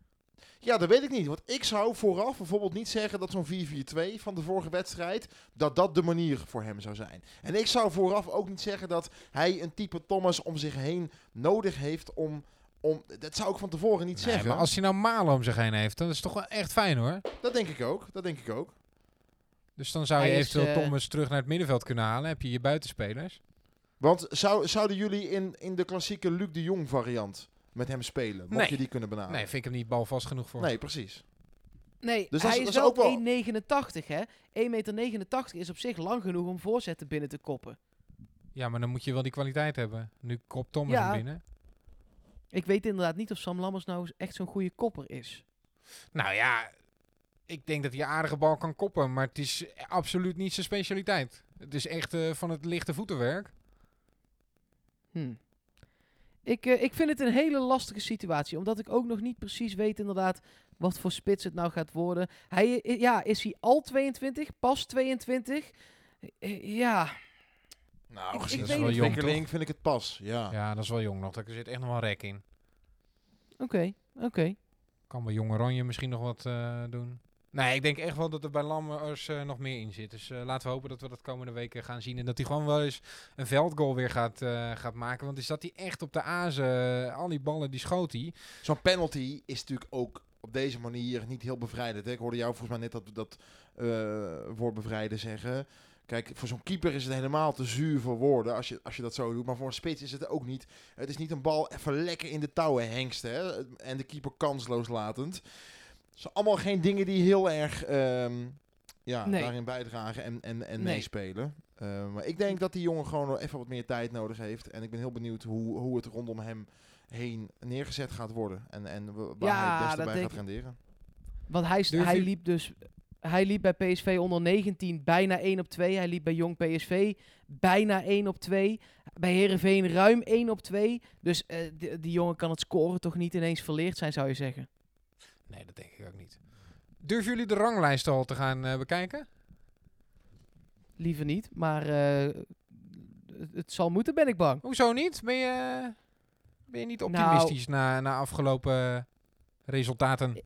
ja, dat weet ik niet. Want ik zou vooraf bijvoorbeeld niet zeggen dat zo'n 4-4-2 van de vorige wedstrijd, dat dat de manier voor hem zou zijn. En ik zou vooraf ook niet zeggen dat hij een type Thomas om zich heen nodig heeft om... om dat zou ik van tevoren niet nee, zeggen. maar als hij nou Malen om zich heen heeft, dan is het toch wel echt fijn hoor. Dat denk ik ook. Dat denk ik ook. Dus dan zou je is, eventueel eh, Thomas terug naar het middenveld kunnen halen. Heb je je buitenspelers. Want zou, zouden jullie in, in de klassieke Luc de Jong variant met hem spelen? Mocht Nee. je die kunnen benaderen? Nee, vind ik hem niet balvast genoeg voor. Nee, precies. Nee, Dus dat hij is- is, dat is ook wel- wel 1,89 hè. 1,89 meter is op zich lang genoeg om voorzetten binnen te koppen. Ja, maar dan moet je wel die kwaliteit hebben. Nu kopt Thomas Ja. hem binnen. Ik weet inderdaad niet of Sam Lammers nou echt zo'n goede kopper is. Nou ja, ik denk dat hij aardige bal kan koppen, maar het is absoluut niet zijn specialiteit. Het is echt eh, van het lichte voetenwerk. Hm. Ik, eh, ik vind het een hele lastige situatie, omdat ik ook nog niet precies weet inderdaad wat voor spits het nou gaat worden. Hij, eh, ja, is hij al 22? Pas 22? Eh, Ja, Nou, Ik- gezien ik de weet het. ontwikkeling vind ik het pas. Ja. Ja, dat is wel jong nog. Daar zit echt nog wel rek in. oké, oké. Kan bij Jong Oranje misschien nog wat eh, doen. Nee, ik denk echt wel dat er bij Lammers eh, nog meer in zit. Dus eh, laten we hopen dat we dat komende weken gaan zien. En dat hij gewoon wel eens een veldgoal weer gaat, eh, gaat maken. Want is dat hij echt op de azen. al die ballen die schoot hij. Zo'n penalty is natuurlijk ook op deze manier niet heel bevrijdend. Hè? Ik hoorde jou volgens mij net dat, dat eh, woord bevrijden zeggen. Kijk, voor zo'n keeper is het helemaal te zuur voor woorden als je, als je dat zo doet. Maar voor een spits is het ook niet. Het is niet een bal even lekker in de touwen hengsten. Hè? En de keeper kansloos latend. Het zijn allemaal geen dingen die heel erg ehm, ja, Nee. daarin bijdragen en, en, en Nee. meespelen. Eh, maar ik denk dat die jongen gewoon nog even wat meer tijd nodig heeft. En ik ben heel benieuwd hoe, hoe het rondom hem heen neergezet gaat worden. En, en wa- waar Ja, hij het beste bij gaat renderen. Want hij, hij liep dus hij liep bij PSV onder 19 bijna 1 op 2. Hij liep bij Jong PSV bijna 1 op 2. Bij Herenveen ruim 1 op 2. Dus eh, die, die jongen kan het scoren toch niet ineens verleerd zijn, zou je zeggen. Nee, dat denk ik ook niet. Durven jullie de ranglijst al te gaan eh, bekijken? Liever niet, maar het, het zal moeten, ben ik bang. Hoezo niet? Ben je, ben je niet Nou- optimistisch na, na afgelopen resultaten?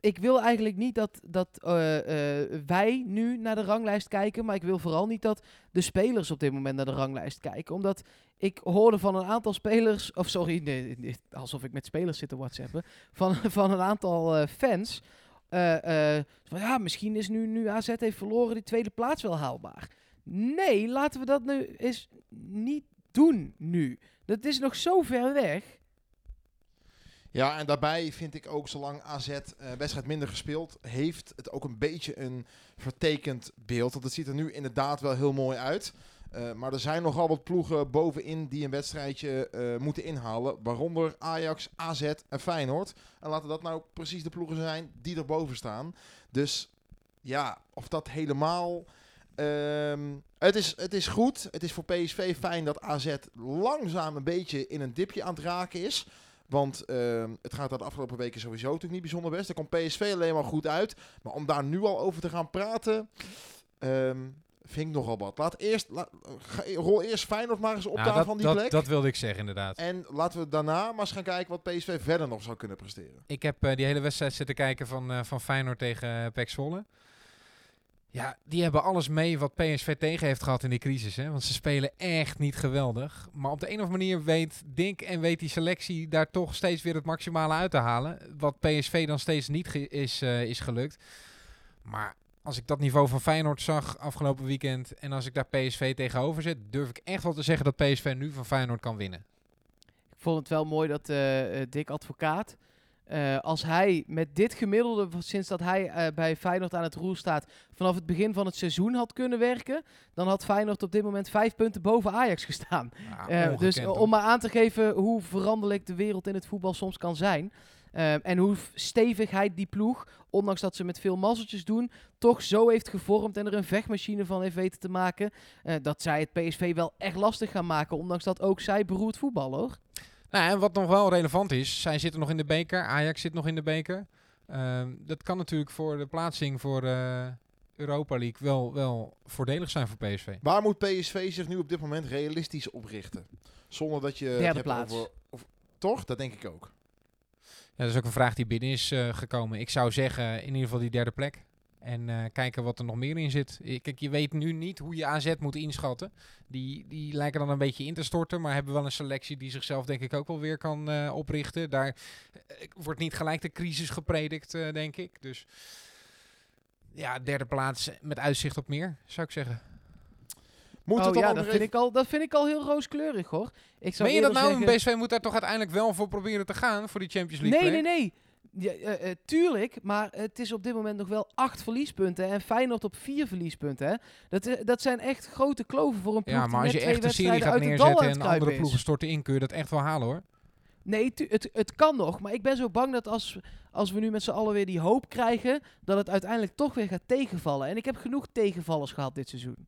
Ik wil eigenlijk niet dat, dat eh, eh, wij nu naar de ranglijst kijken, maar ik wil vooral niet dat de spelers op dit moment naar de ranglijst kijken. Omdat ik hoorde van een aantal spelers, of sorry, nee, alsof ik met spelers zit te whatsappen, van, van een aantal eh, fans. van ja, misschien is nu, nu AZ heeft verloren die tweede plaats wel haalbaar. Nee, laten we dat nu eens niet doen nu. Dat is nog zo ver weg. Ja, en daarbij vind ik ook, zolang AZ eh wedstrijd minder gespeeld heeft, het ook een beetje een vertekend beeld. Want het ziet er nu inderdaad wel heel mooi uit. Eh, maar er zijn nogal wat ploegen bovenin die een wedstrijdje eh, moeten inhalen. Waaronder Ajax, AZ en Feyenoord. En laten dat nou precies de ploegen zijn die erboven staan. Dus ja, of dat helemaal... ehm, het, is, het is goed. Het is voor PSV fijn dat AZ langzaam een beetje in een dipje aan het raken is. Want ehm, het gaat de afgelopen weken sowieso natuurlijk niet bijzonder best. Daar komt PSV alleen maar goed uit. Maar om daar nu al over te gaan praten, ehm, vind ik nogal wat. Laat eerst, la- rol eerst Feyenoord maar eens op Nou, daar dat, van die dat, plek. dat wilde ik zeggen, inderdaad. En laten we daarna maar eens gaan kijken wat PSV verder nog zou kunnen presteren. Ik heb eh, die hele wedstrijd zitten kijken van, eh, van Feyenoord tegen uh, PEC Zwolle. Ja, die hebben alles mee wat PSV tegen heeft gehad in die crisis. Hè? Want ze spelen echt niet geweldig. Maar op de een of andere manier weet Dink en weet die selectie daar toch steeds weer het maximale uit te halen. Wat PSV dan steeds niet is, eh, is gelukt. Maar als ik dat niveau van Feyenoord zag afgelopen weekend en als ik daar PSV tegenover zet, durf ik echt wel te zeggen dat PSV nu van Feyenoord kan winnen. Ik vond het wel mooi dat eh, Dick Advocaat, eh, als hij met dit gemiddelde, sinds dat hij eh, bij Feyenoord aan het roer staat, vanaf het begin van het seizoen had kunnen werken, dan had Feyenoord op dit moment vijf punten boven Ajax gestaan. Ja, Eh, dus om maar aan te geven hoe veranderlijk de wereld in het voetbal soms kan zijn. En hoe f- stevig hij die ploeg, ondanks dat ze met veel mazzeltjes doen, toch zo heeft gevormd en er een vechtmachine van heeft weten te maken. dat zij het PSV wel echt lastig gaan maken, ondanks dat ook zij beroerd voetballen hoor. Nou, en wat nog wel relevant is, zij zitten nog in de beker, Ajax zit nog in de beker. Ehm, dat kan natuurlijk voor de plaatsing voor eh, Europa League wel, wel voordelig zijn voor PSV. Waar moet PSV zich nu op dit moment realistisch op richten? Zonder dat je Derde hebt plaats. over... Of, toch? Dat denk ik ook. Ja, dat is ook een vraag die binnen is eh, gekomen. Ik zou zeggen, in ieder geval die derde plek. En eh, kijken wat er nog meer in zit. Kijk, je weet nu niet hoe je AZ moet inschatten. Die, die lijken dan een beetje in te storten, maar hebben wel een selectie die zichzelf denk ik ook wel weer kan eh, oprichten. Daar eh, wordt niet gelijk de crisis gepredikt, eh, denk ik. Dus ja, derde plaats met uitzicht op meer, zou ik zeggen. Moet oh het dan ja, dat vind, ik al, dat vind ik al heel rooskleurig hoor. Ik zou Meen je dat nou? zeggen- PSV moet daar toch uiteindelijk wel voor proberen te gaan, voor die Champions League Nee, plek? nee, nee. Ja, eh, eh, tuurlijk, maar het is op dit moment nog wel acht verliespunten en Feyenoord op vier verliespunten. Hè. Dat, eh, dat zijn echt grote kloven voor een ploeg Ja, maar als je echt een serie gaat neerzetten en andere is. ploegen storten in, kun je dat echt wel halen hoor. Nee, het, het kan nog, maar ik ben zo bang dat als, als we nu met z'n allen weer die hoop krijgen, dat het uiteindelijk toch weer gaat tegenvallen. En ik heb genoeg tegenvallers gehad dit seizoen.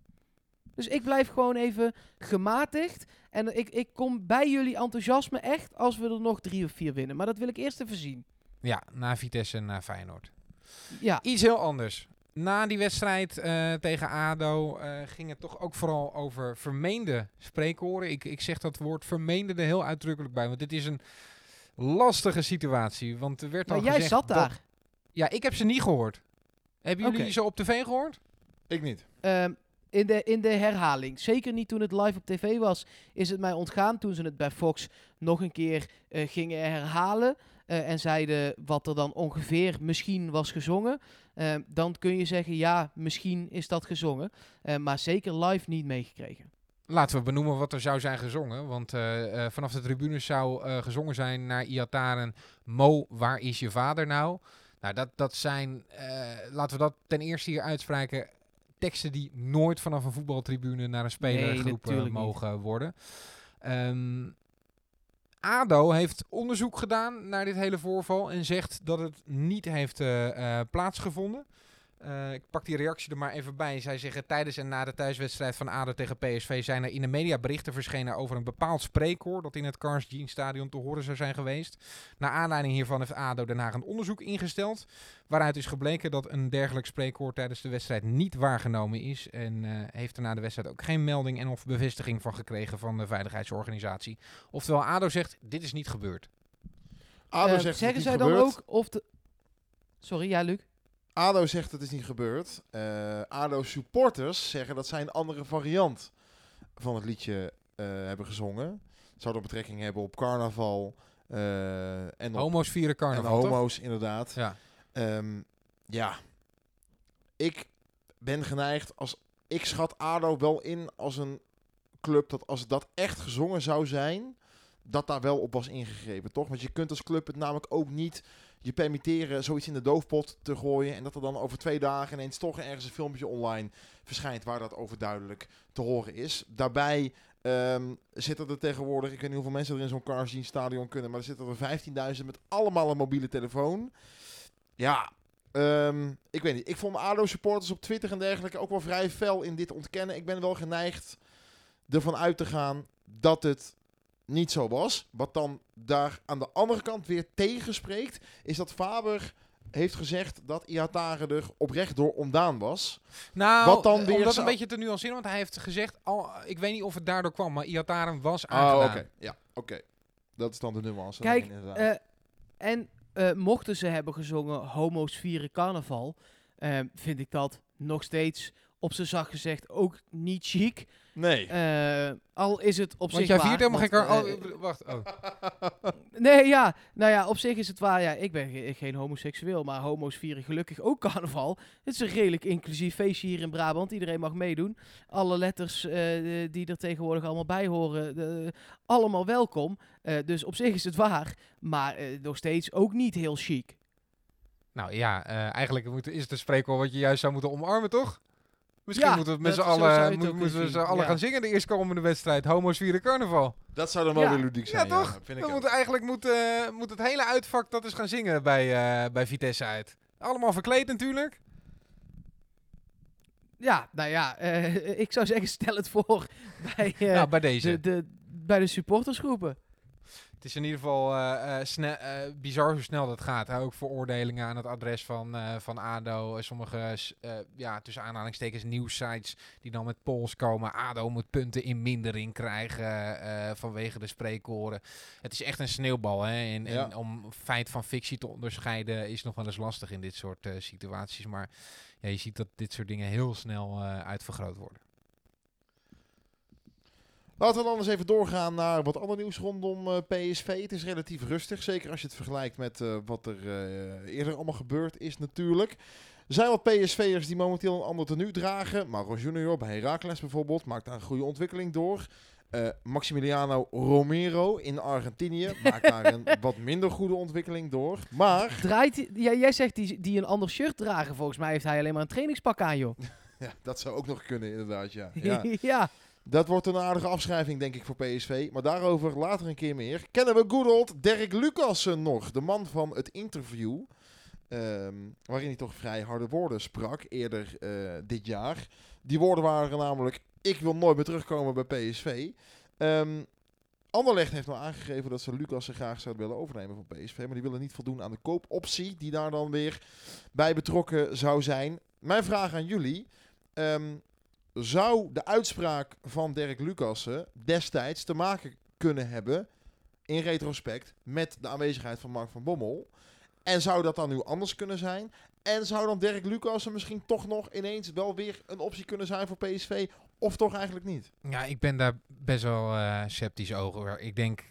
Dus ik blijf gewoon even gematigd. En ik, ik kom bij jullie enthousiasme echt als we er nog drie of vier winnen. Maar dat wil ik eerst even zien. Ja, na Vitesse en na Feyenoord. Ja, Iets heel anders. Na die wedstrijd eh, tegen ADO eh, ging het toch ook vooral over vermeende spreekhoren. Ik, ik zeg dat woord vermeende er heel uitdrukkelijk bij. Want dit is een lastige situatie. Want er werd maar al jij gezegd zat dat- daar. ja, ik heb ze niet gehoord. Hebben jullie ze op tv gehoord? Ik niet. Ehm, in, de, in de herhaling. Zeker niet toen het live op tv was, is het mij ontgaan. Toen ze het bij Fox nog een keer eh, gingen herhalen. Eh, en zeiden wat er dan ongeveer misschien was gezongen. Ehm, dan kun je zeggen, ja, misschien is dat gezongen. Eh, maar zeker live niet meegekregen. Laten we benoemen wat er zou zijn gezongen. Want eh, eh, vanaf de tribunes zou eh, gezongen zijn naar Iataren... Mo, waar is je vader nou? Nou, dat, dat zijn... eh, laten we dat ten eerste hier uitspreken... teksten die nooit vanaf een voetbaltribune naar een eh, niet. mogen worden. Ehm, ADO heeft onderzoek gedaan naar dit hele voorval... en zegt dat het niet heeft eh, eh, plaatsgevonden. Eh, ik pak die reactie er maar even bij. Zij zeggen tijdens en na de thuiswedstrijd van ADO tegen PSV zijn er in de media berichten verschenen over een bepaald spreekkoor dat in het Cars Jean Stadion te horen zou zijn geweest. Naar aanleiding hiervan heeft ADO Den Haag een onderzoek ingesteld waaruit is gebleken dat een dergelijk spreekkoor tijdens de wedstrijd niet waargenomen is en eh, heeft er na de wedstrijd ook geen melding en of bevestiging van gekregen van de veiligheidsorganisatie. Oftewel ADO zegt dit is niet gebeurd. ADO Eh, zegt zeggen zij dan gebeurd. ook of de... Sorry, ja, Luc? ADO zegt het is niet gebeurd. Eh, ADO supporters zeggen dat zij een andere variant van het liedje eh, hebben gezongen. Zou dat betrekking hebben op carnaval eh, en op Homo's vieren en carnaval, toch? homo's inderdaad. Ja. Ehm, ja, ik ben geneigd als ik schat ADO wel in als een club dat als dat echt gezongen zou zijn, dat daar wel op was ingegrepen, toch? Want je kunt als club het namelijk ook niet je permitteren zoiets in de doofpot te gooien en dat er dan over twee dagen ineens toch ergens een filmpje online verschijnt waar dat overduidelijk te horen is. Daarbij ehm, zitten er tegenwoordig, ik weet niet hoeveel mensen er in zo'n Cars stadion kunnen, maar er zitten er 15.000 met allemaal een mobiele telefoon. Ja, ehm, ik weet niet. Ik vond ADO-supporters op Twitter en dergelijke ook wel vrij fel in dit ontkennen. Ik ben wel geneigd ervan uit te gaan dat het niet zo was. Wat dan daar aan de andere kant weer tegenspreekt, is dat Faber heeft gezegd dat Iatare er oprecht door ontdaan was. Nou, Wat dan weer om dat een beetje te nuanceren, want hij heeft gezegd, al, ik weet niet of het daardoor kwam, maar Iataren was Ah, aangedaan. oké. Ja, oké. Dat is dan de nuance. Kijk. Eh, en eh, mochten ze hebben gezongen homo's vieren carnaval, eh, vind ik dat nog steeds op zijn zacht gezegd ook niet chic. nee. Eh, al is het op Want zich jij waar, viert helemaal geen kar... eh, Oh, wacht. Oh. Nee, ja. Nou ja, op zich is het waar. Ja, ik ben ge- geen homoseksueel, maar homo's vieren gelukkig ook carnaval. Het is een redelijk inclusief feestje hier in Brabant. Iedereen mag meedoen. Alle letters eh, die er tegenwoordig allemaal bij horen, de- allemaal welkom. Eh, dus op zich is het waar, maar eh, nog steeds ook niet heel chic. Nou ja, eh, eigenlijk moet, is het een spreekwoord wat je juist zou moeten omarmen, toch? Misschien Ja, moeten we met z'n allen, moet- moeten we z'n zien, allen ja. gaan zingen de eerstkomende wedstrijd. Homo's vieren carnaval. dat zou dan wel ja. weer ludiek Ja, zijn. toch? vind ik We ook. moeten eigenlijk moet, eh, moet het hele uitvak dat eens gaan zingen bij, eh, bij Vitesse uit. Allemaal verkleed natuurlijk. Ja, nou ja, eh, ik zou zeggen, stel het voor bij, eh, nou, bij deze. de, de, bij de supportersgroepen. Het is in ieder geval eh, eh, eh, bizar hoe snel dat gaat. Hè? Ook veroordelingen aan het adres van, van ADO. Sommige, ja, tussen aanhalingstekens, nieuwsites die dan met polls komen. ADO moet punten in mindering krijgen vanwege de spreekkoren. Het is echt een sneeuwbal. Hè? En, om feit van fictie te onderscheiden is nog wel eens lastig in dit soort situaties. Maar ja, je ziet dat dit soort dingen heel snel uitvergroot worden. Laten we dan eens even doorgaan naar wat ander nieuws rondom eh, PSV. Het is relatief rustig, zeker als je het vergelijkt met eh, wat er eh, eerder allemaal gebeurd is natuurlijk. Er zijn wat PSV'ers die momenteel een ander tenue dragen. Mauro Junior bij Heracles bijvoorbeeld maakt daar een goede ontwikkeling door. Maximiliano Romero in Argentinië maakt daar een wat minder goede ontwikkeling door. Maar Draait, ja, jij zegt die, die een ander shirt dragen. Volgens mij heeft hij alleen maar een trainingspak aan, joh. ja, dat zou ook nog kunnen inderdaad, ja. ja. ja. Dat wordt een aardige afschrijving, denk ik, voor PSV. Maar daarover later een keer meer. Kennen we good old Dirk Lucassen nog? De man van het interview. ehm, waarin hij toch vrij harde woorden sprak eerder eh, dit jaar. Die woorden waren namelijk: Ik wil nooit meer terugkomen bij PSV. Ehm Anderlecht heeft nou aangegeven dat ze Lucassen graag zouden willen overnemen van PSV. Maar die willen niet voldoen aan de koopoptie, die daar dan weer bij betrokken zou zijn. Mijn vraag aan jullie. ehm, zou de uitspraak van Dirk Lucassen destijds te maken kunnen hebben, in retrospect, met de aanwezigheid van Mark van Bommel? En zou dat dan nu anders kunnen zijn? En zou dan Dirk Lucassen misschien toch nog ineens wel weer een optie kunnen zijn voor PSV? Of toch eigenlijk niet? Ja, ik ben daar best wel eh, sceptisch over. Ik denk,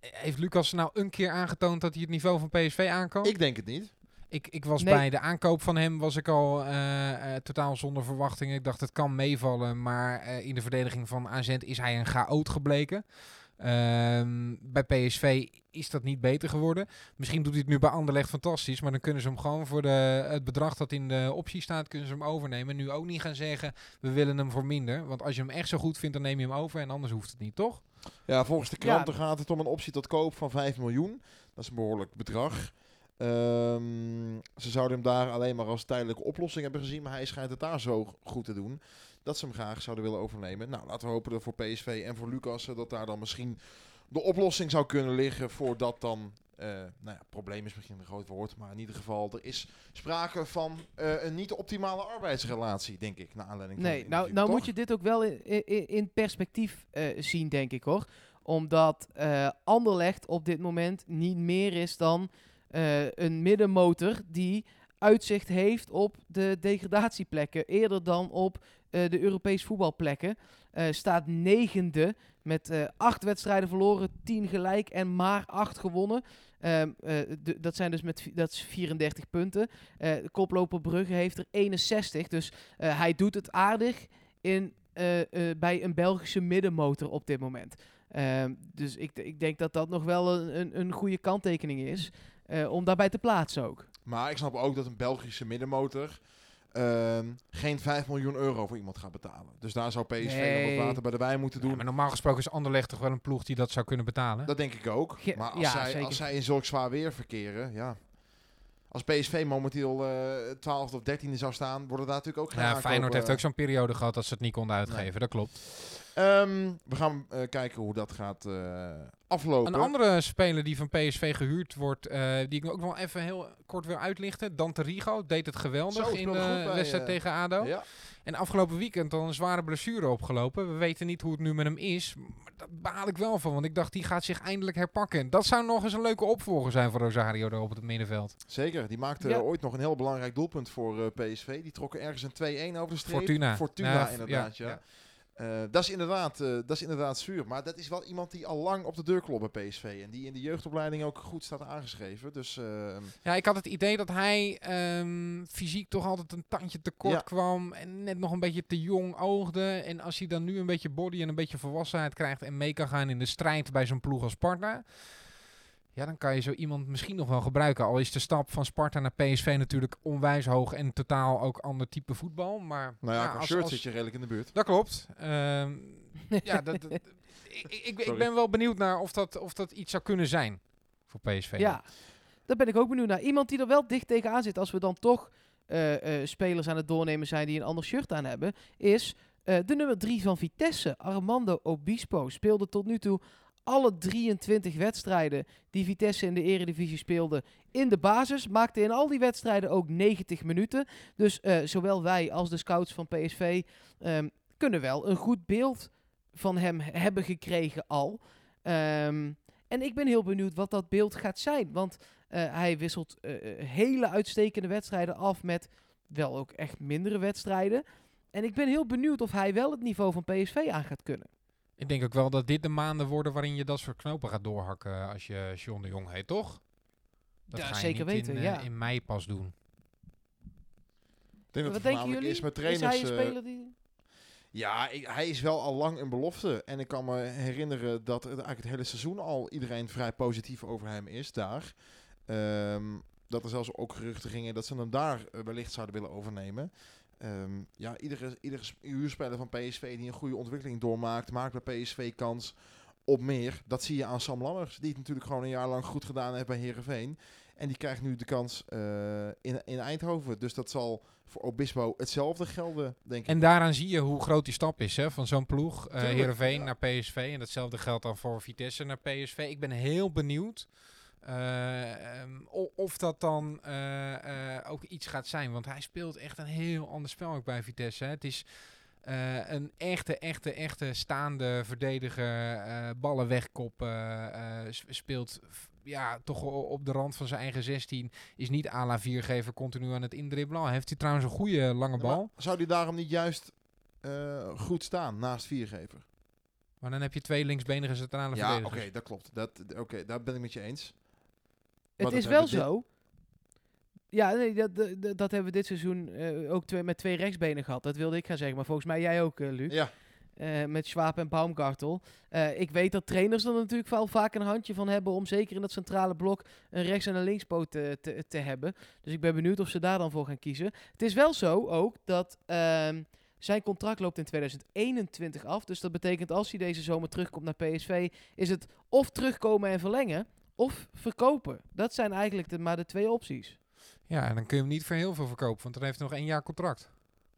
heeft Lucas nou een keer aangetoond dat hij het niveau van PSV aankan? Ik denk het niet. Ik, ik was Nee. bij de aankoop van hem was ik al eh, eh, totaal zonder verwachtingen. Ik dacht het kan meevallen, maar eh, in de verdediging van AZ is hij een chaot gebleken. Ehm, bij PSV is dat niet beter geworden. Misschien doet hij het nu bij Anderlecht fantastisch, maar dan kunnen ze hem gewoon voor de, het bedrag dat in de optie staat, kunnen ze hem overnemen. En nu ook niet gaan zeggen, we willen hem voor minder. Want als je hem echt zo goed vindt, dan neem je hem over en anders hoeft het niet, toch? Ja, volgens de Ja. kranten gaat het om een optie tot koop van 5 miljoen. Dat is een behoorlijk bedrag. Ehm, ze zouden hem daar alleen maar als tijdelijke oplossing hebben gezien. Maar hij schijnt het daar zo goed te doen. Dat ze hem graag zouden willen overnemen. Nou, laten we hopen dat voor PSV en voor Lucas eh, dat daar dan misschien de oplossing zou kunnen liggen. Voordat dan. eh nou ja, probleem is misschien een groot woord. Maar in ieder geval, er is sprake van eh, een niet optimale arbeidsrelatie, denk ik. Naar aanleiding van Nee, nou, nou toch? moet je dit ook wel in, in, in perspectief zien, denk ik hoor. Omdat Anderlecht op dit moment niet meer is dan eh, een middenmotor die uitzicht heeft op de degradatieplekken. Eerder dan op eh, de Europees voetbalplekken. Eh, staat negende met acht wedstrijden verloren, tien gelijk en maar acht gewonnen. Ehm, eh, dat zijn dus met dat is 34 punten. De koploper Brugge heeft er 61. Dus hij doet het aardig in, bij een Belgische middenmotor op dit moment. Ehm, dus ik, ik denk dat dat nog wel een, een, een goede kanttekening is. Eh, om daarbij te plaatsen ook. Maar ik snap ook dat een Belgische middenmotor ehm, geen 5 miljoen euro voor iemand gaat betalen. Dus daar zou PSV nog Nee. wat water bij de wijn moeten doen. Ja, maar normaal gesproken is Anderlecht toch wel een ploeg die dat zou kunnen betalen. Dat denk ik ook. Maar als, ja, zij, zeker. als zij in zulk zwaar weer verkeren, ja. Als PSV momenteel eh 12 of 13e zou staan, worden daar natuurlijk ook geen ja. Feyenoord heeft ook zo'n periode gehad dat ze het niet konden uitgeven. Dat klopt. Ehm, we gaan eh, kijken hoe dat gaat eh, aflopen. Een andere speler die van PSV gehuurd wordt, eh, die ik ook nog even heel kort wil uitlichten. Dante Rigo deed het geweldig Zo, in de wedstrijd tegen ADO. Ja. En afgelopen weekend al een zware blessure opgelopen. We weten niet hoe het nu met hem is. Maar dat baal ik wel van, want ik dacht die gaat zich eindelijk herpakken. Dat zou nog eens een leuke opvolger zijn voor Rosario daar op het middenveld. Zeker, die maakte Ja. ooit nog een heel belangrijk doelpunt voor eh, PSV. Die trokken ergens een 2-1 over de streep. Fortuna. Fortuna, inderdaad, ja. ja, Eh, dat, is inderdaad, eh, dat is inderdaad zuur. Maar dat is wel iemand die al lang op de deur klopt bij PSV. En die in de jeugdopleiding ook goed staat aangeschreven. Dus eh, Ja, ik had het idee dat hij ehm, fysiek toch altijd een tandje tekort Ja. kwam. En net nog een beetje te jong oogde. En als hij dan nu een beetje body en een beetje volwassenheid krijgt. En mee kan gaan in de strijd bij zo'n ploeg als Sparta. Ja, dan kan je zo iemand misschien nog wel gebruiken. Al is de stap van Sparta naar PSV natuurlijk onwijs hoog. En totaal ook ander type voetbal. Maar nou ja, als- shirt als- zit je redelijk in de buurt. Dat klopt. Ehm, ja, dat, dat- ik, ik, ben wel benieuwd naar of dat, of dat iets zou kunnen zijn voor PSV. Ja, daar ben ik ook benieuwd naar. Iemand die er wel dicht tegenaan zit als we dan toch eh, eh, spelers aan het doornemen zijn die een ander shirt aan hebben, is eh, de nummer 3 van Vitesse, Armando Obispo. Speelde tot nu toe alle 23 wedstrijden die Vitesse in de eredivisie speelde in de basis. Maakte in al die wedstrijden ook 90 minuten. Dus eh, zowel wij als de scouts van PSV ehm, kunnen wel een goed beeld van hem hebben gekregen al. Ehm, en ik ben heel benieuwd wat dat beeld gaat zijn. Want eh, hij wisselt eh, hele uitstekende wedstrijden af met wel ook echt mindere wedstrijden. En ik ben heel benieuwd of hij wel het niveau van PSV aan gaat kunnen. Ik denk ook wel dat dit de maanden worden waarin je dat soort knopen gaat doorhakken als je John de Jong heet, toch? Dat Ja, ga je zeker niet weten, in, eh, ja. in mei pas doen. Ik denk dat wat denken jullie? is met is trainers. hij een eh, speler die... Ja, ik- hij is wel al lang een belofte. En ik kan me herinneren dat het eigenlijk het hele seizoen al iedereen vrij positief over hem is daar. Ehm, dat er zelfs ook geruchten gingen dat ze hem daar eh, wellicht zouden willen overnemen. Ehm, ja, iedere, iedere sp- huurspeler van PSV die een goede ontwikkeling doormaakt, maakt bij PSV kans op meer. Dat zie je aan Sam Lammers, die het natuurlijk gewoon een jaar lang goed gedaan heeft bij Herenveen. En die krijgt nu de kans eh, in, in Eindhoven. Dus dat zal voor Obispo hetzelfde gelden, denk ik. En daaraan zie je hoe groot die stap is hè, van zo'n ploeg. eh Tuurlijk, Heerenveen ja. naar PSV. En datzelfde geldt dan voor Vitesse naar PSV. Ik ben heel benieuwd eh, ehm, of dat dan eh, eh, ook iets gaat zijn. Want hij speelt echt een heel ander spel ook bij Vitesse. Hè. Het is een echte, echte, echte staande verdediger. ballen wegkoppen. speelt ja, toch op de rand van zijn eigen 16. Is niet à la viergever continu aan het indribbelen. Heeft hij trouwens een goede lange Ja, bal. maar zou die daarom niet juist goed staan naast viergever? Maar dan heb je twee linksbenige centrale Ja, oké, verdedigers. dat klopt. Dat, oké, daar ben ik met je eens. Het is wel zo. Ja, nee, dat, dat, hebben we dit seizoen eh, ook twee, met twee rechtsbenen gehad. Dat wilde ik gaan zeggen. Maar volgens mij jij ook, eh, Luc. Ja, Eh, met Schwab en Baumgartel. Ik weet dat trainers er natuurlijk wel vaak een handje van hebben om zeker in dat centrale blok een rechts- en een linkspoot te, te, te hebben. Dus ik ben benieuwd of ze daar dan voor gaan kiezen. Het is wel zo ook dat ehm, zijn contract loopt in 2021 af. Dus dat betekent als hij deze zomer terugkomt naar PSV, is het of terugkomen en verlengen, of verkopen. Dat zijn eigenlijk de, maar de twee opties. Ja, en dan kun je hem niet voor heel veel verkopen, want dan heeft hij nog één jaar contract.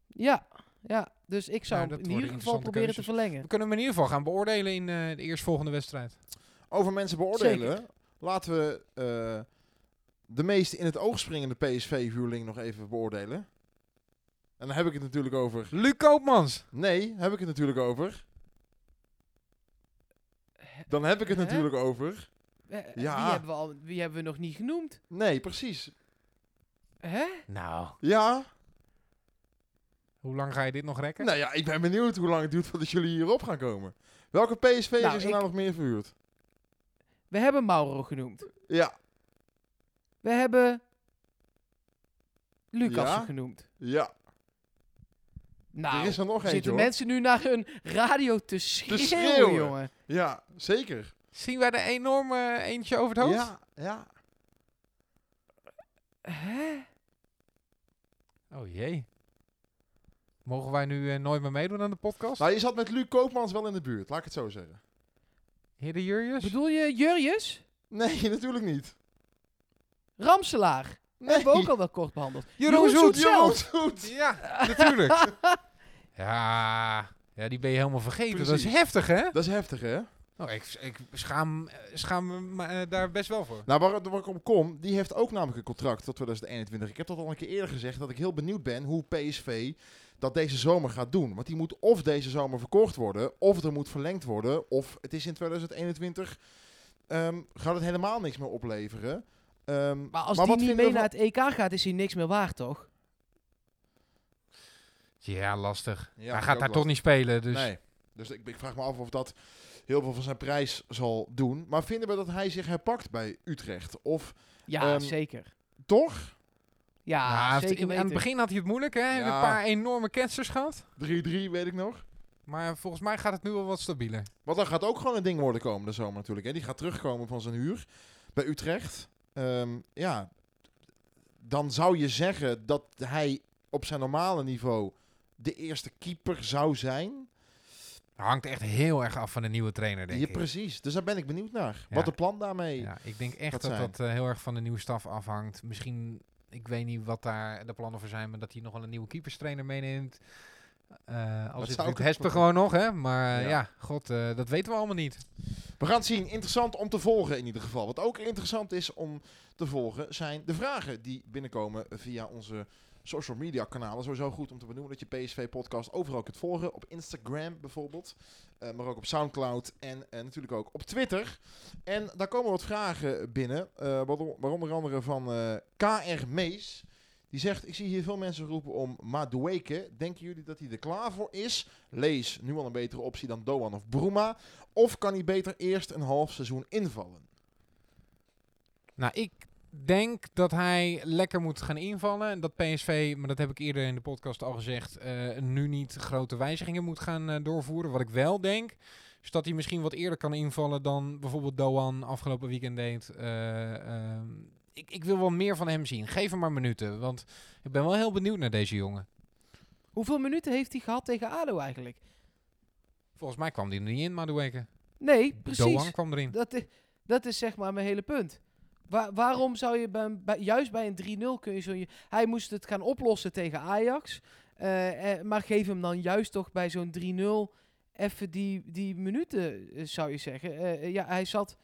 Ja, ja. dus ik zou Ja, dat in ieder geval proberen te verlengen. We kunnen hem in ieder geval gaan beoordelen in eh, de eerstvolgende wedstrijd. Over mensen beoordelen. Laten we eh, de meest in het oog springende PSV-huurling nog even beoordelen. En dan heb ik het natuurlijk over... Luc Koopmans! Nee, heb ik het natuurlijk over. Dan heb ik het Hè? natuurlijk over. Eh, Ja. Wie, hebben we al, wie hebben we nog niet genoemd? Nee, precies. Hè? Nou, Ja, hoe lang ga je dit nog rekken? nou ja, ik ben benieuwd hoe lang het duurt voordat jullie hierop gaan komen. Welke PSV Nou, is er ik- nou nog meer verhuurd? We hebben Mauro genoemd. Ja, We hebben Lucas Ja? genoemd. ja. Nou, er is er nog eentje zitten hoor. mensen nu naar hun radio te schreeuwen, schreeuwen. jongen. Ja, zeker. Zien wij de enorme eentje over het hoofd? Ja, ja. Hè? Oh jee. Mogen wij nu eh, nooit meer meedoen aan de podcast? Nou, je zat met Luc Koopmans wel in de buurt, laat ik het zo zeggen. Heer de Jurjus? Bedoel je Jurjes? Nee, natuurlijk niet. Ramselaar. Nee. Hebben we ook al wel kort behandeld. Jeroen Jeroen Zoet. Zoet. Ja, natuurlijk. ja, ja, die ben je helemaal vergeten. Dat is heftig, hè? Dat is heftig, hè? Oh, ik, ik schaam, schaam me eh, daar best wel voor. Nou, waar, waar ik om kom, die heeft ook namelijk een contract tot 2021. Ik heb dat al een keer eerder gezegd, dat ik heel benieuwd ben hoe PSV dat deze zomer gaat doen. Want die moet of deze zomer verkocht worden, of er moet verlengd worden, of het is in 2021, ehm, gaat het helemaal niks meer opleveren. Ehm, Maar als die niet mee naar het EK gaat, is hij niks meer waard, toch? Ja, lastig. Ja, Hij gaat daar toch niet spelen, dus... Nee. Dus ik, ik vraag me af of dat heel veel van zijn prijs zal doen. Maar vinden we dat hij zich herpakt bij Utrecht? Of Ja, Ehm, zeker. toch? Ja, Nou, zeker in- aan het begin had hij het moeilijk, hè? Hij heeft Ja. een paar enorme cancers gehad. 3-3, weet ik nog. Maar volgens mij gaat het nu wel wat stabieler. Want dan gaat ook gewoon een ding worden komen de zomer natuurlijk. Hè. Die gaat terugkomen van zijn huur bij Utrecht. Ehm, ja, dan zou je zeggen dat hij op zijn normale niveau de eerste keeper zou zijn. Hangt echt heel erg af van de nieuwe trainer, denk Ja, ik. precies. Dus daar ben ik benieuwd naar. Ja. Wat de plan daarmee Ja, ik denk echt dat zijn. dat eh, heel erg van de nieuwe staf afhangt. Misschien, ik weet niet wat daar de plannen voor zijn, maar dat hij nog wel een nieuwe keeperstrainer meeneemt. Eh als het doet kunnen. Hesper gewoon nog, hè? Maar eh, Ja. ja. god, eh, dat weten we allemaal niet. We gaan het zien. Interessant om te volgen in ieder geval. Wat ook interessant is om te volgen zijn de vragen die binnenkomen via onze social media kanalen. Sowieso goed om te benoemen dat je PSV podcast overal kunt volgen. Op Instagram bijvoorbeeld. Eh, maar ook op Soundcloud en eh, natuurlijk ook op Twitter. En daar komen wat vragen binnen. waarom- waaronder andere van KR Mees. Die zegt, ik zie hier veel mensen roepen om Madueke. Denken jullie dat hij er klaar voor is? Lees, nu al een betere optie dan Doan of Bruma. Of kan hij beter eerst een half seizoen invallen? Nou, ik denk dat hij lekker moet gaan invallen. En dat PSV, maar dat heb ik eerder in de podcast al gezegd, eh, nu niet grote wijzigingen moet gaan eh, doorvoeren. Wat ik wel denk, is dat hij misschien wat eerder kan invallen dan bijvoorbeeld Doan afgelopen weekend deed. Eh, ehm, ik, ik wil wel meer van hem zien. Geef hem maar minuten, want ik ben wel heel benieuwd naar deze jongen. Hoeveel minuten heeft hij gehad tegen ADO eigenlijk? Volgens mij kwam hij er niet in, Madueke. Nee, precies. Doan kwam erin. Dat is, dat is zeg maar mijn hele punt. Wa- waarom zou je bij, bij- juist bij een 3-0 kun je zo... je- Hij moest het gaan oplossen tegen Ajax. eh, eh, maar geef hem dan juist toch bij zo'n 3-0 even die, die minuten, eh, zou je zeggen. Ja, hij zat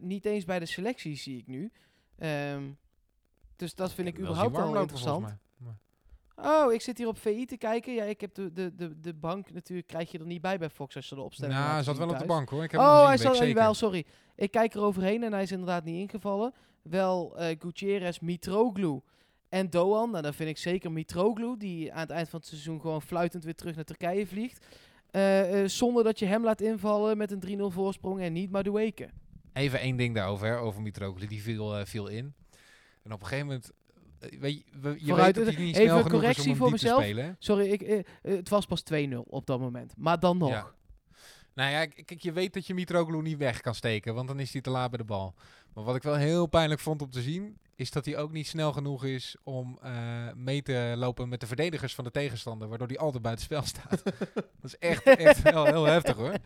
niet eens bij de selectie, zie ik nu. Ehm, dus dat vind ik überhaupt wel interessant. Oh, ik zit hier op VI te kijken. Ja, ik heb de, de, de, de bank natuurlijk, krijg je er niet bij bij Fox als ze de opstelling Nou, hij zat wel op de bank hoor. Ik heb Oh, hij zat zeker. wel, sorry. Ik kijk er overheen en hij is inderdaad niet ingevallen. Wel eh Gutierrez, Mitroglou en Doan. Nou, dan vind ik zeker Mitroglou, die aan het eind van het seizoen gewoon fluitend weer terug naar Turkije vliegt. Eh, eh, zonder dat je hem laat invallen met een 3-0 voorsprong en niet Madueke. Even één ding daarover, hè, over Mitroglou. Die viel, viel in. En op een gegeven moment... eh, weet je, je Vooruit, weet dat hij niet even snel is correctie om voor mezelf. spelen. Sorry, ik, eh, eh, het was pas 2-0 op dat moment. Maar dan nog. Ja. Nou ja, kijk, je weet dat je Mitroglou niet weg kan steken, want dan is hij te laat bij de bal. Maar wat ik wel heel pijnlijk vond om te zien, is dat hij ook niet snel genoeg is om eh, mee te lopen met de verdedigers van de tegenstander, waardoor hij altijd buiten spel staat. dat is echt, echt wel heel heftig hoor.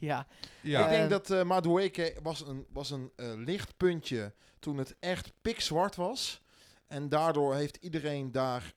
ja. Ja. Ik denk Eh, dat eh Madueke was een, was een eh, lichtpuntje toen het echt pikzwart was. En daardoor heeft iedereen daar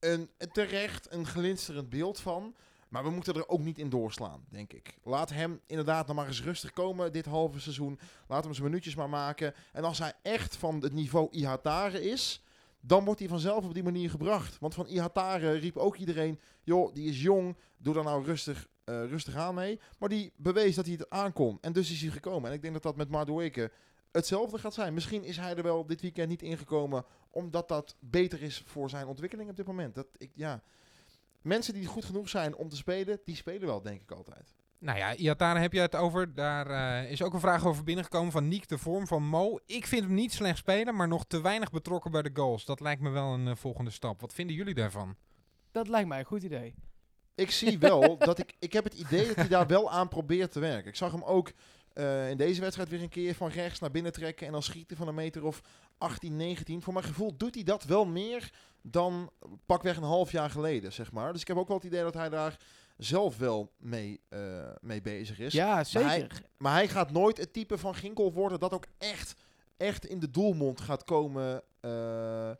een, terecht een glinsterend beeld van. Maar we moeten er ook niet in doorslaan, denk ik. Laat hem inderdaad nog maar eens rustig komen dit halve seizoen. Laat hem zijn minuutjes maar maken. En als hij echt van het niveau Ihatare is, dan wordt hij vanzelf op die manier gebracht. Want van Ihatare riep ook iedereen, joh, die is jong, doe daar nou rustig, eh, rustig aan mee. Maar die bewees dat hij het aankon. En dus is hij gekomen. En ik denk dat dat met Madueke hetzelfde gaat zijn. Misschien is hij er wel dit weekend niet ingekomen, omdat dat beter is voor zijn ontwikkeling op dit moment. Dat ik, ja... Mensen die goed genoeg zijn om te spelen, die spelen wel, denk ik altijd. Nou ja, Iatare heb je het over. Daar eh, is ook een vraag over binnengekomen van Niek, de vorm van Mo. Ik vind hem niet slecht spelen, maar nog te weinig betrokken bij de goals. Dat lijkt me wel een eh, volgende stap. Wat vinden jullie daarvan? Dat lijkt mij een goed idee. Ik zie wel dat ik... Ik heb het idee dat hij daar wel aan probeert te werken. Ik zag hem ook eh, in deze wedstrijd weer een keer van rechts naar binnen trekken... en dan schieten van een meter of 18, 19. Voor mijn gevoel doet hij dat wel meer dan pakweg een half jaar geleden, zeg maar. Dus ik heb ook wel het idee dat hij daar zelf wel mee, eh, mee bezig is. Ja, zeker. Maar hij gaat nooit het type van Ginkel worden dat ook echt, echt in de doelmond gaat komen eh,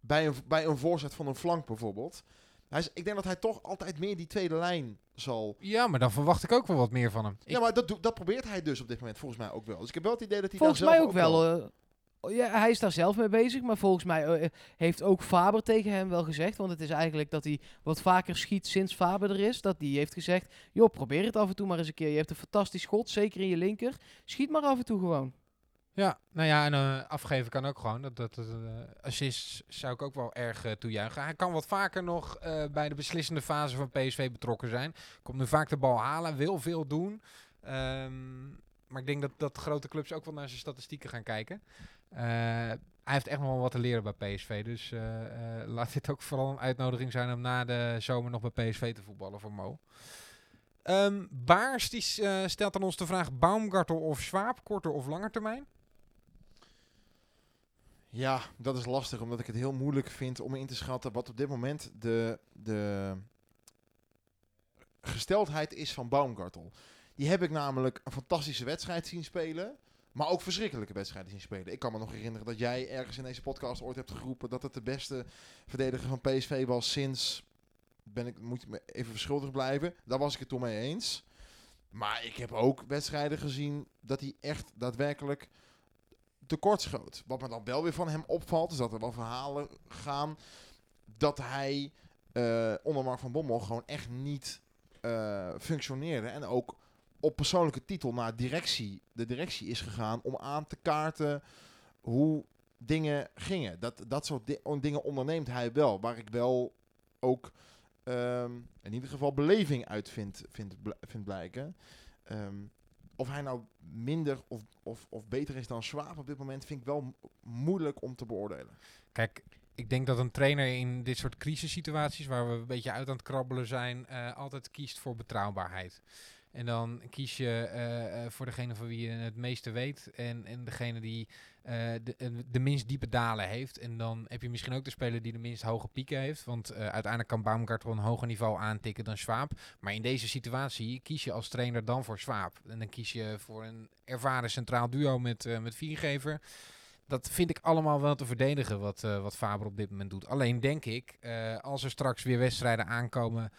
bij, een, bij een voorzet van een flank bijvoorbeeld. Hij is, ik denk dat hij toch altijd meer die tweede lijn zal... Ja, maar dan verwacht ik ook wel wat meer van hem. Ik- Ja, maar dat, dat probeert hij dus op dit moment volgens mij ook wel. Dus ik heb wel het idee dat hij Volgens daar mij zelf ook wel. eh, ja, hij is daar zelf mee bezig, maar volgens mij eh, heeft ook Faber tegen hem wel gezegd. Want het is eigenlijk dat hij wat vaker schiet sinds Faber er is. Dat die heeft gezegd, joh, probeer het af en toe maar eens een keer. Je hebt een fantastisch schot, zeker in je linker. Schiet maar af en toe gewoon. Ja, nou ja, en eh, afgeven kan ook gewoon. Dat, dat, eh, assist zou ik ook wel erg toejuichen. Hij kan wat vaker nog bij de beslissende fase van PSV betrokken zijn. Komt nu vaak de bal halen, wil veel doen. Ehm, maar ik denk dat, dat grote clubs ook wel naar zijn statistieken gaan kijken. Eh, hij heeft echt nog wel wat te leren bij PSV. Dus eh, eh, laat dit ook vooral een uitnodiging zijn om na de zomer nog bij PSV te voetballen voor Mo. Ehm, Baars die, stelt aan ons de vraag Baumgartel of Schwab, korter of langer termijn? Ja, dat is lastig, omdat ik het heel moeilijk vind om in te schatten wat op dit moment de, de gesteldheid is van Baumgartel. Die heb ik namelijk een fantastische wedstrijd zien spelen, maar ook verschrikkelijke wedstrijden zien spelen. Ik kan me nog herinneren dat jij ergens in deze podcast ooit hebt geroepen dat het de beste verdediger van PSV was sinds, ben ik, moet ik me even verschuldigd blijven, daar was ik het toen mee eens. Maar ik heb ook wedstrijden gezien dat hij echt daadwerkelijk tekortschoot. Wat me dan wel weer van hem opvalt, is dat er wel verhalen gaan dat hij eh, onder Mark van Bommel gewoon echt niet eh, functioneerde. En ook op persoonlijke titel naar directie, de directie is gegaan om aan te kaarten hoe dingen gingen. Dat, dat soort di- dingen onderneemt hij wel, waar ik wel ook ehm, in ieder geval beleving uit vind, vind, bl- vind blijken. Ehm, of hij nou minder of, of, of beter is dan Schwab op dit moment, vind ik wel mo- moeilijk om te beoordelen. Kijk, ik denk dat een trainer in dit soort crisissituaties, waar we een beetje uit aan het krabbelen zijn, eh, altijd kiest voor betrouwbaarheid. En dan kies je eh, eh, voor degene van wie je het meeste weet en, en degene die eh, de, de minst diepe dalen heeft. En dan heb je misschien ook de speler die de minst hoge pieken heeft. Want uiteindelijk kan Baumgartel een hoger niveau aantikken dan Schwab. Maar in deze situatie kies je als trainer dan voor Schwab. En dan kies je voor een ervaren centraal duo met, met Viergever dat vind ik allemaal wel te verdedigen wat, wat Faber op dit moment doet. Alleen denk ik, als er straks weer wedstrijden aankomen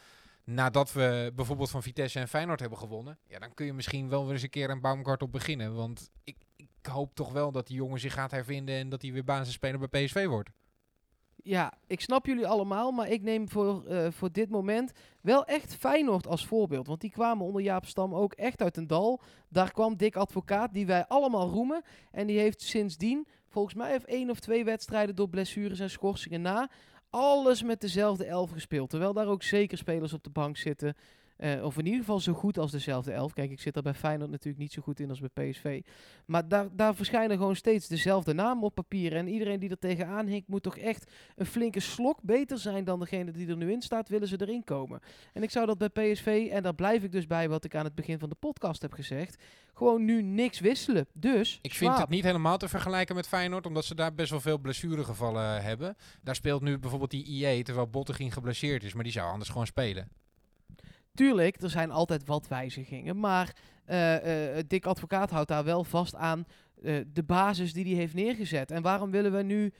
nadat we bijvoorbeeld van Vitesse en Feyenoord hebben gewonnen, ja, dan kun je misschien wel weer eens een keer een Baumgartel beginnen. Want ik, ik hoop toch wel dat die jongen zich gaat hervinden en dat hij weer basisspeler bij PSV wordt. Ja, ik snap jullie allemaal, maar ik neem voor, eh, voor dit moment wel echt Feyenoord als voorbeeld. Want die kwamen onder Jaap Stam ook echt uit een dal. Daar kwam Dick Advocaat, die wij allemaal roemen. En die heeft sindsdien, volgens mij heeft één of twee wedstrijden door blessures en schorsingen na, alles met dezelfde elf gespeeld. Terwijl daar ook zeker spelers op de bank zitten. Eh, of in ieder geval zo goed als dezelfde elf. Kijk, ik zit er bij Feyenoord natuurlijk niet zo goed in als bij PSV. Maar daar, daar verschijnen gewoon steeds dezelfde namen op papier. En iedereen die er tegenaan hinkt, moet toch echt een flinke slok beter zijn dan degene die er nu in staat, willen ze erin komen. En ik zou dat bij PSV, en daar blijf ik dus bij wat ik aan het begin van de podcast heb gezegd, gewoon nu niks wisselen. Dus, Ik vind Swaap. het niet helemaal te vergelijken met Feyenoord, omdat ze daar best wel veel blessuregevallen hebben. Daar speelt nu bijvoorbeeld die IE, terwijl Bottegien geblesseerd is, maar die zou anders gewoon spelen. Tuurlijk, er zijn altijd wat wijzigingen. Maar eh, Dick Advocaat houdt daar wel vast aan eh, de basis die hij heeft neergezet. En waarom willen we nu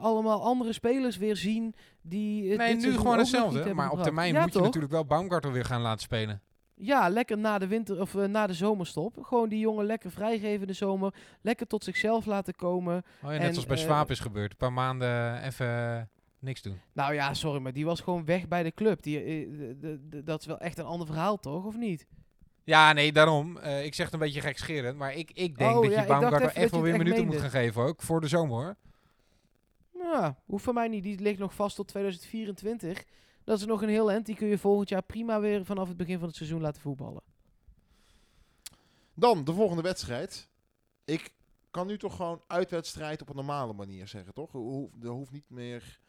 allemaal andere spelers weer zien die... het Nee, nu gewoon hetzelfde. Maar op termijn Ja, moet je natuurlijk wel Baumgartel weer gaan laten spelen. Ja, lekker na de winter of na de zomerstop. Gewoon die jongen lekker vrijgeven de zomer. Lekker tot zichzelf laten komen. Oh, ja, net En, zoals bij eh, Swaap is gebeurd. Een paar maanden even niks doen. Nou ja, sorry, maar die was gewoon weg bij de club. Die, eh, dat is wel echt een ander verhaal, toch? Of niet? Ja, nee, daarom. Eh, ik zeg het een beetje gekscherend. Maar ik, ik denk Oh, dat ja, je Baumgartel even wel weer minuten moet gaan geven ook. Voor de zomer hoor. Ja, hoeft voor mij niet. Die ligt nog vast tot 2024. Dat is nog een heel eind. Die kun je volgend jaar prima weer vanaf het begin van het seizoen laten voetballen. Dan de volgende wedstrijd. Ik kan nu toch gewoon uitwedstrijd op een normale manier zeggen, toch? Er hoeft niet meer,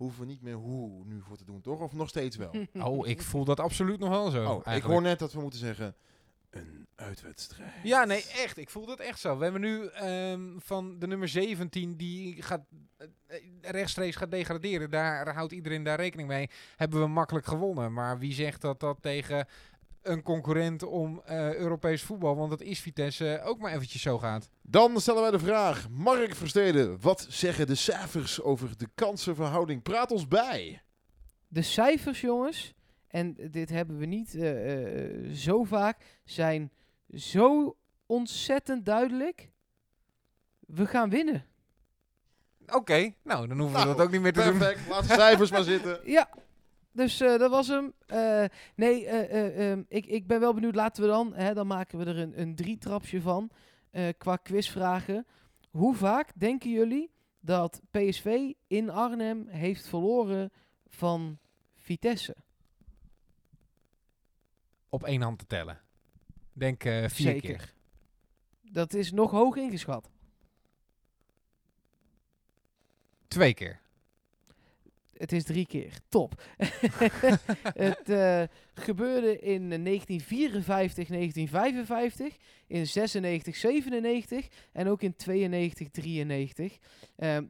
hoeven we niet meer hoe nu voor te doen, toch? Of nog steeds wel? Oh, ik voel dat absoluut nog wel zo. Oh, ik hoor net dat we moeten zeggen, een uitwedstrijd. Ja, nee, echt. Ik voel dat echt zo. We hebben nu ehm, van de nummer 17 die gaat, eh, rechtstreeks gaat degraderen. Daar houdt iedereen daar rekening mee. Hebben we makkelijk gewonnen. Maar wie zegt dat dat tegen een concurrent om eh, Europees voetbal, want dat is Vitesse, ook maar eventjes zo gaat? Dan stellen wij de vraag, Mark Versteden, wat zeggen de cijfers over de kansenverhouding? Praat ons bij. De cijfers, jongens, en dit hebben we niet eh, eh, zo vaak, zijn zo ontzettend duidelijk. We gaan winnen. Oké, nou, dan hoeven we Nou, dat ook niet meer te doen. Perfect, laat de cijfers maar zitten. Ja, dus eh, dat was hem. Eh, nee, eh, eh, ehm, ik, ik ben wel benieuwd. Laten we dan, hè, dan maken we er een, een drietrapsje van qua quizvragen. Hoe vaak denken jullie dat PSV in Arnhem heeft verloren van Vitesse? Op één hand te tellen. Denk vier Zeker. keer. Dat is nog hoog ingeschat. Twee keer. Het is drie keer. Top. het eh, gebeurde in 1954, 1955, in 96, 97 en ook in 92, 93. Ehm,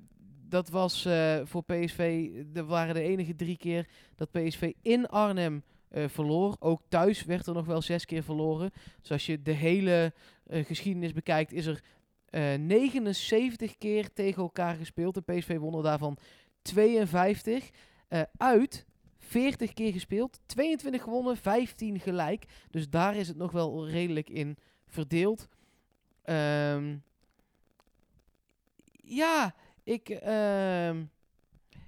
dat was eh, voor PSV, dat waren de enige drie keer dat PSV in Arnhem eh, verloor. Ook thuis werd er nog wel zes keer verloren. Dus als je de hele geschiedenis bekijkt, is er eh 79 keer tegen elkaar gespeeld. De PSV won er daarvan 52. Eh, uit 40 keer gespeeld, 22 gewonnen, 15 gelijk. Dus daar is het nog wel redelijk in verdeeld. Ehm, ja, ik, ehm,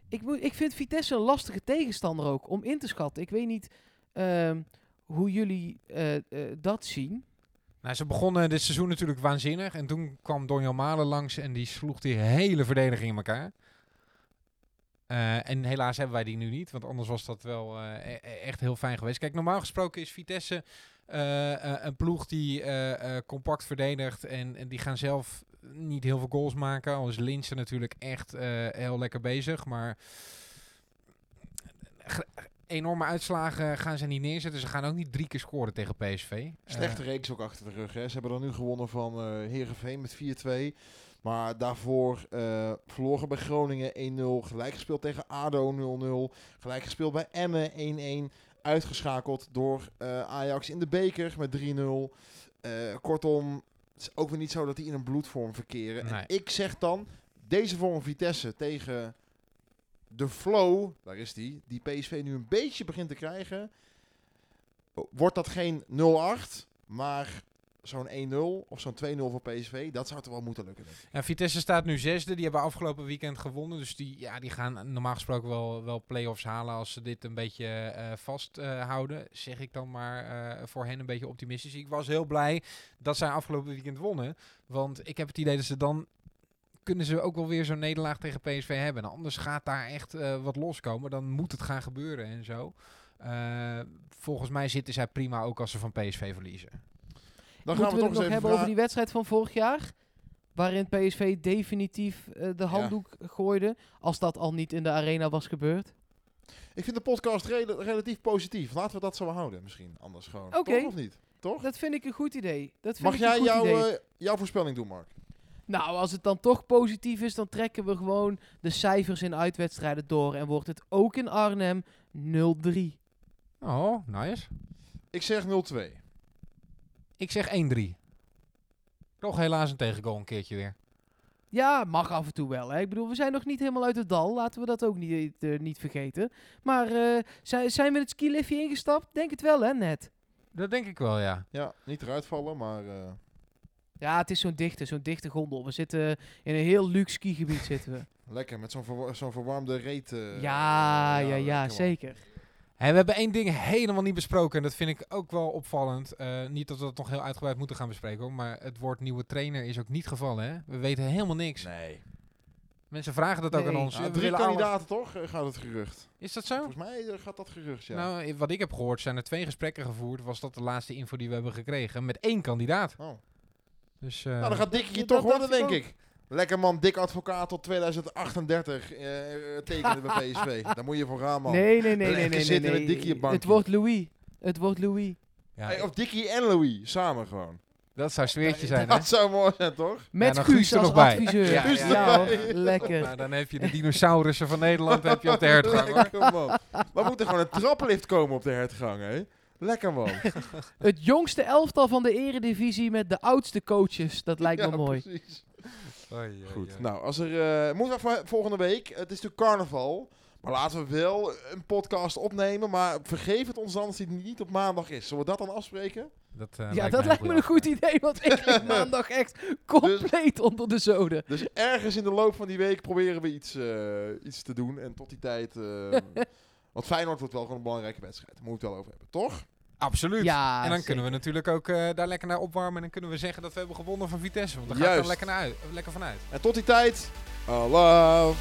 ik, moet, ik vind Vitesse een lastige tegenstander ook om in te schatten. Ik weet niet ehm, hoe jullie eh, eh, dat zien. Nou, ze begonnen dit seizoen natuurlijk waanzinnig. En toen kwam Donjan Malen langs en die sloeg die hele verdediging in elkaar. Eh, en helaas hebben wij die nu niet, want anders was dat wel eh, e- e- echt heel fijn geweest. Kijk, normaal gesproken is Vitesse eh, een ploeg die compact verdedigt en, en die gaan zelf niet heel veel goals maken. Al is Linsen natuurlijk echt heel lekker bezig, maar enorme uitslagen gaan ze niet neerzetten. Ze gaan ook niet drie keer scoren tegen PSV. Slechte reeks ook achter de rug. Hè. Ze hebben dan nu gewonnen van Heerenveen met 4-2. Maar daarvoor eh, verloren bij Groningen 1-0. Gelijk gespeeld tegen ADO 0-0. Gelijk gespeeld bij Emmen 1-1. Uitgeschakeld door eh, Ajax in de beker met 3-0. Eh, kortom, het is ook weer niet zo dat die in een bloedvorm verkeren. Nee. En ik zeg dan, deze vorm Vitesse tegen de flow, daar is die, die PSV nu een beetje begint te krijgen. Wordt dat geen 0-8, maar zo'n 1-0 of zo'n 2-0 voor PSV, dat zou toch wel moeten lukken. Vitesse staat nu zesde. Die hebben afgelopen weekend gewonnen. Dus die, ja, die gaan normaal gesproken wel, wel play-offs halen als ze dit een beetje eh vasthouden. zeg ik dan maar eh, voor hen een beetje optimistisch. Ik was heel blij dat zij afgelopen weekend wonnen. Want ik heb het idee dat ze dan kunnen ze ook wel weer zo'n nederlaag tegen PSV hebben. En anders gaat daar echt eh, wat loskomen. Dan moet het gaan gebeuren en zo. Volgens mij zitten zij prima ook als ze van PSV verliezen. Dan we gaan we, het toch nog eens even hebben over die wedstrijd van vorig jaar? Waarin PSV definitief eh, de handdoek gooide. Als dat al niet in de arena was gebeurd. Ik vind de podcast rela- relatief positief. Laten we dat zo houden misschien, anders gewoon. Oké. Toch of niet? Toch? Dat vind ik een goed idee. Dat vind Mag ik jij een goed jouw, idee. eh, jouw voorspelling doen, Mark? Nou, als het dan toch positief is, dan trekken we gewoon de cijfers in uitwedstrijden door. En wordt het ook in Arnhem 0-3. Oh, nice. Ik zeg 0-2. Ik zeg 1-3. Toch helaas een tegengoal een keertje weer. Ja, mag af en toe wel. Hè. Ik bedoel, we zijn nog niet helemaal uit het dal. Laten we dat ook niet, eh, niet vergeten. Maar eh, zijn, zijn we het skiliftje ingestapt? Denk het wel, hè, net. Dat denk ik wel, ja. Ja, niet eruit vallen, maar... eh, Ja, het is zo'n dichte, zo'n dichte gondel. We zitten in een heel luxe skigebied zitten we. lekker, met zo'n verwa- zo'n verwarmde reet. eh, ja, ja, ja, zeker. Hé, we hebben één ding helemaal niet besproken en dat vind ik ook wel opvallend. Eh, niet dat we dat nog heel uitgebreid moeten gaan bespreken, hoor, maar het woord nieuwe trainer is ook niet gevallen. Hè? We weten helemaal niks. Nee. Mensen vragen dat ook Nee. aan ons. Ja, We drie kandidaten toch, eh, gaat het gerucht. Is dat zo? Volgens mij eh, gaat dat gerucht, ja. Nou, wat ik heb gehoord zijn er twee gesprekken gevoerd. Was dat de laatste info die we hebben gekregen met één kandidaat. Oh. Dus eh, nou, dan gaat dat- toch worden, denk ik. Lekker man, dik advocaat tot 2038 eh, eh, tekenen bij PSV. Daar moet je voor gaan, man. Nee, nee, nee, nee, nee, nee. zitten met nee. Dickie op. Het wordt Louis. Het wordt Louis. ja, Hey, of Dickie en Louis, samen gewoon. dat zou sfeertje zijn, hè? Dat zou mooi zijn, toch? Met dan Guus, er als nog bij. adviseur. Ja, Ja, ja, ja. hoor, lekker. Nou, dan heb je de dinosaurussen van Nederland heb je op de hertgang, hoor. Lekker, man. Maar moet er gewoon een traplift komen op de hertgang, hè? Lekker, man. Het jongste elftal van de eredivisie met de oudste coaches. Dat lijkt me Ja, mooi. precies. Oei, Goed, oei. nou, als er... eh moeten we voor- volgende week. Het is natuurlijk carnaval. Maar laten we wel een podcast opnemen. Maar vergeef het ons dan als die niet op maandag is. Zullen we dat dan afspreken? Dat, eh, Ja, dat lijkt me een goed idee, want ik lig maandag echt compleet onder de zoden. Dus ergens in de loop van die week proberen we iets, eh, iets te doen. En tot die tijd... eh want Feyenoord wordt wel gewoon een belangrijke wedstrijd. Daar moeten we het wel over hebben, toch? Absoluut. Ja, en dan zeker. kunnen we natuurlijk ook eh, daar lekker naar opwarmen. En dan kunnen we zeggen dat we hebben gewonnen van Vitesse. Want daar gaat Juist. dan lekker, naar uit, lekker vanuit. En tot die tijd... Allah.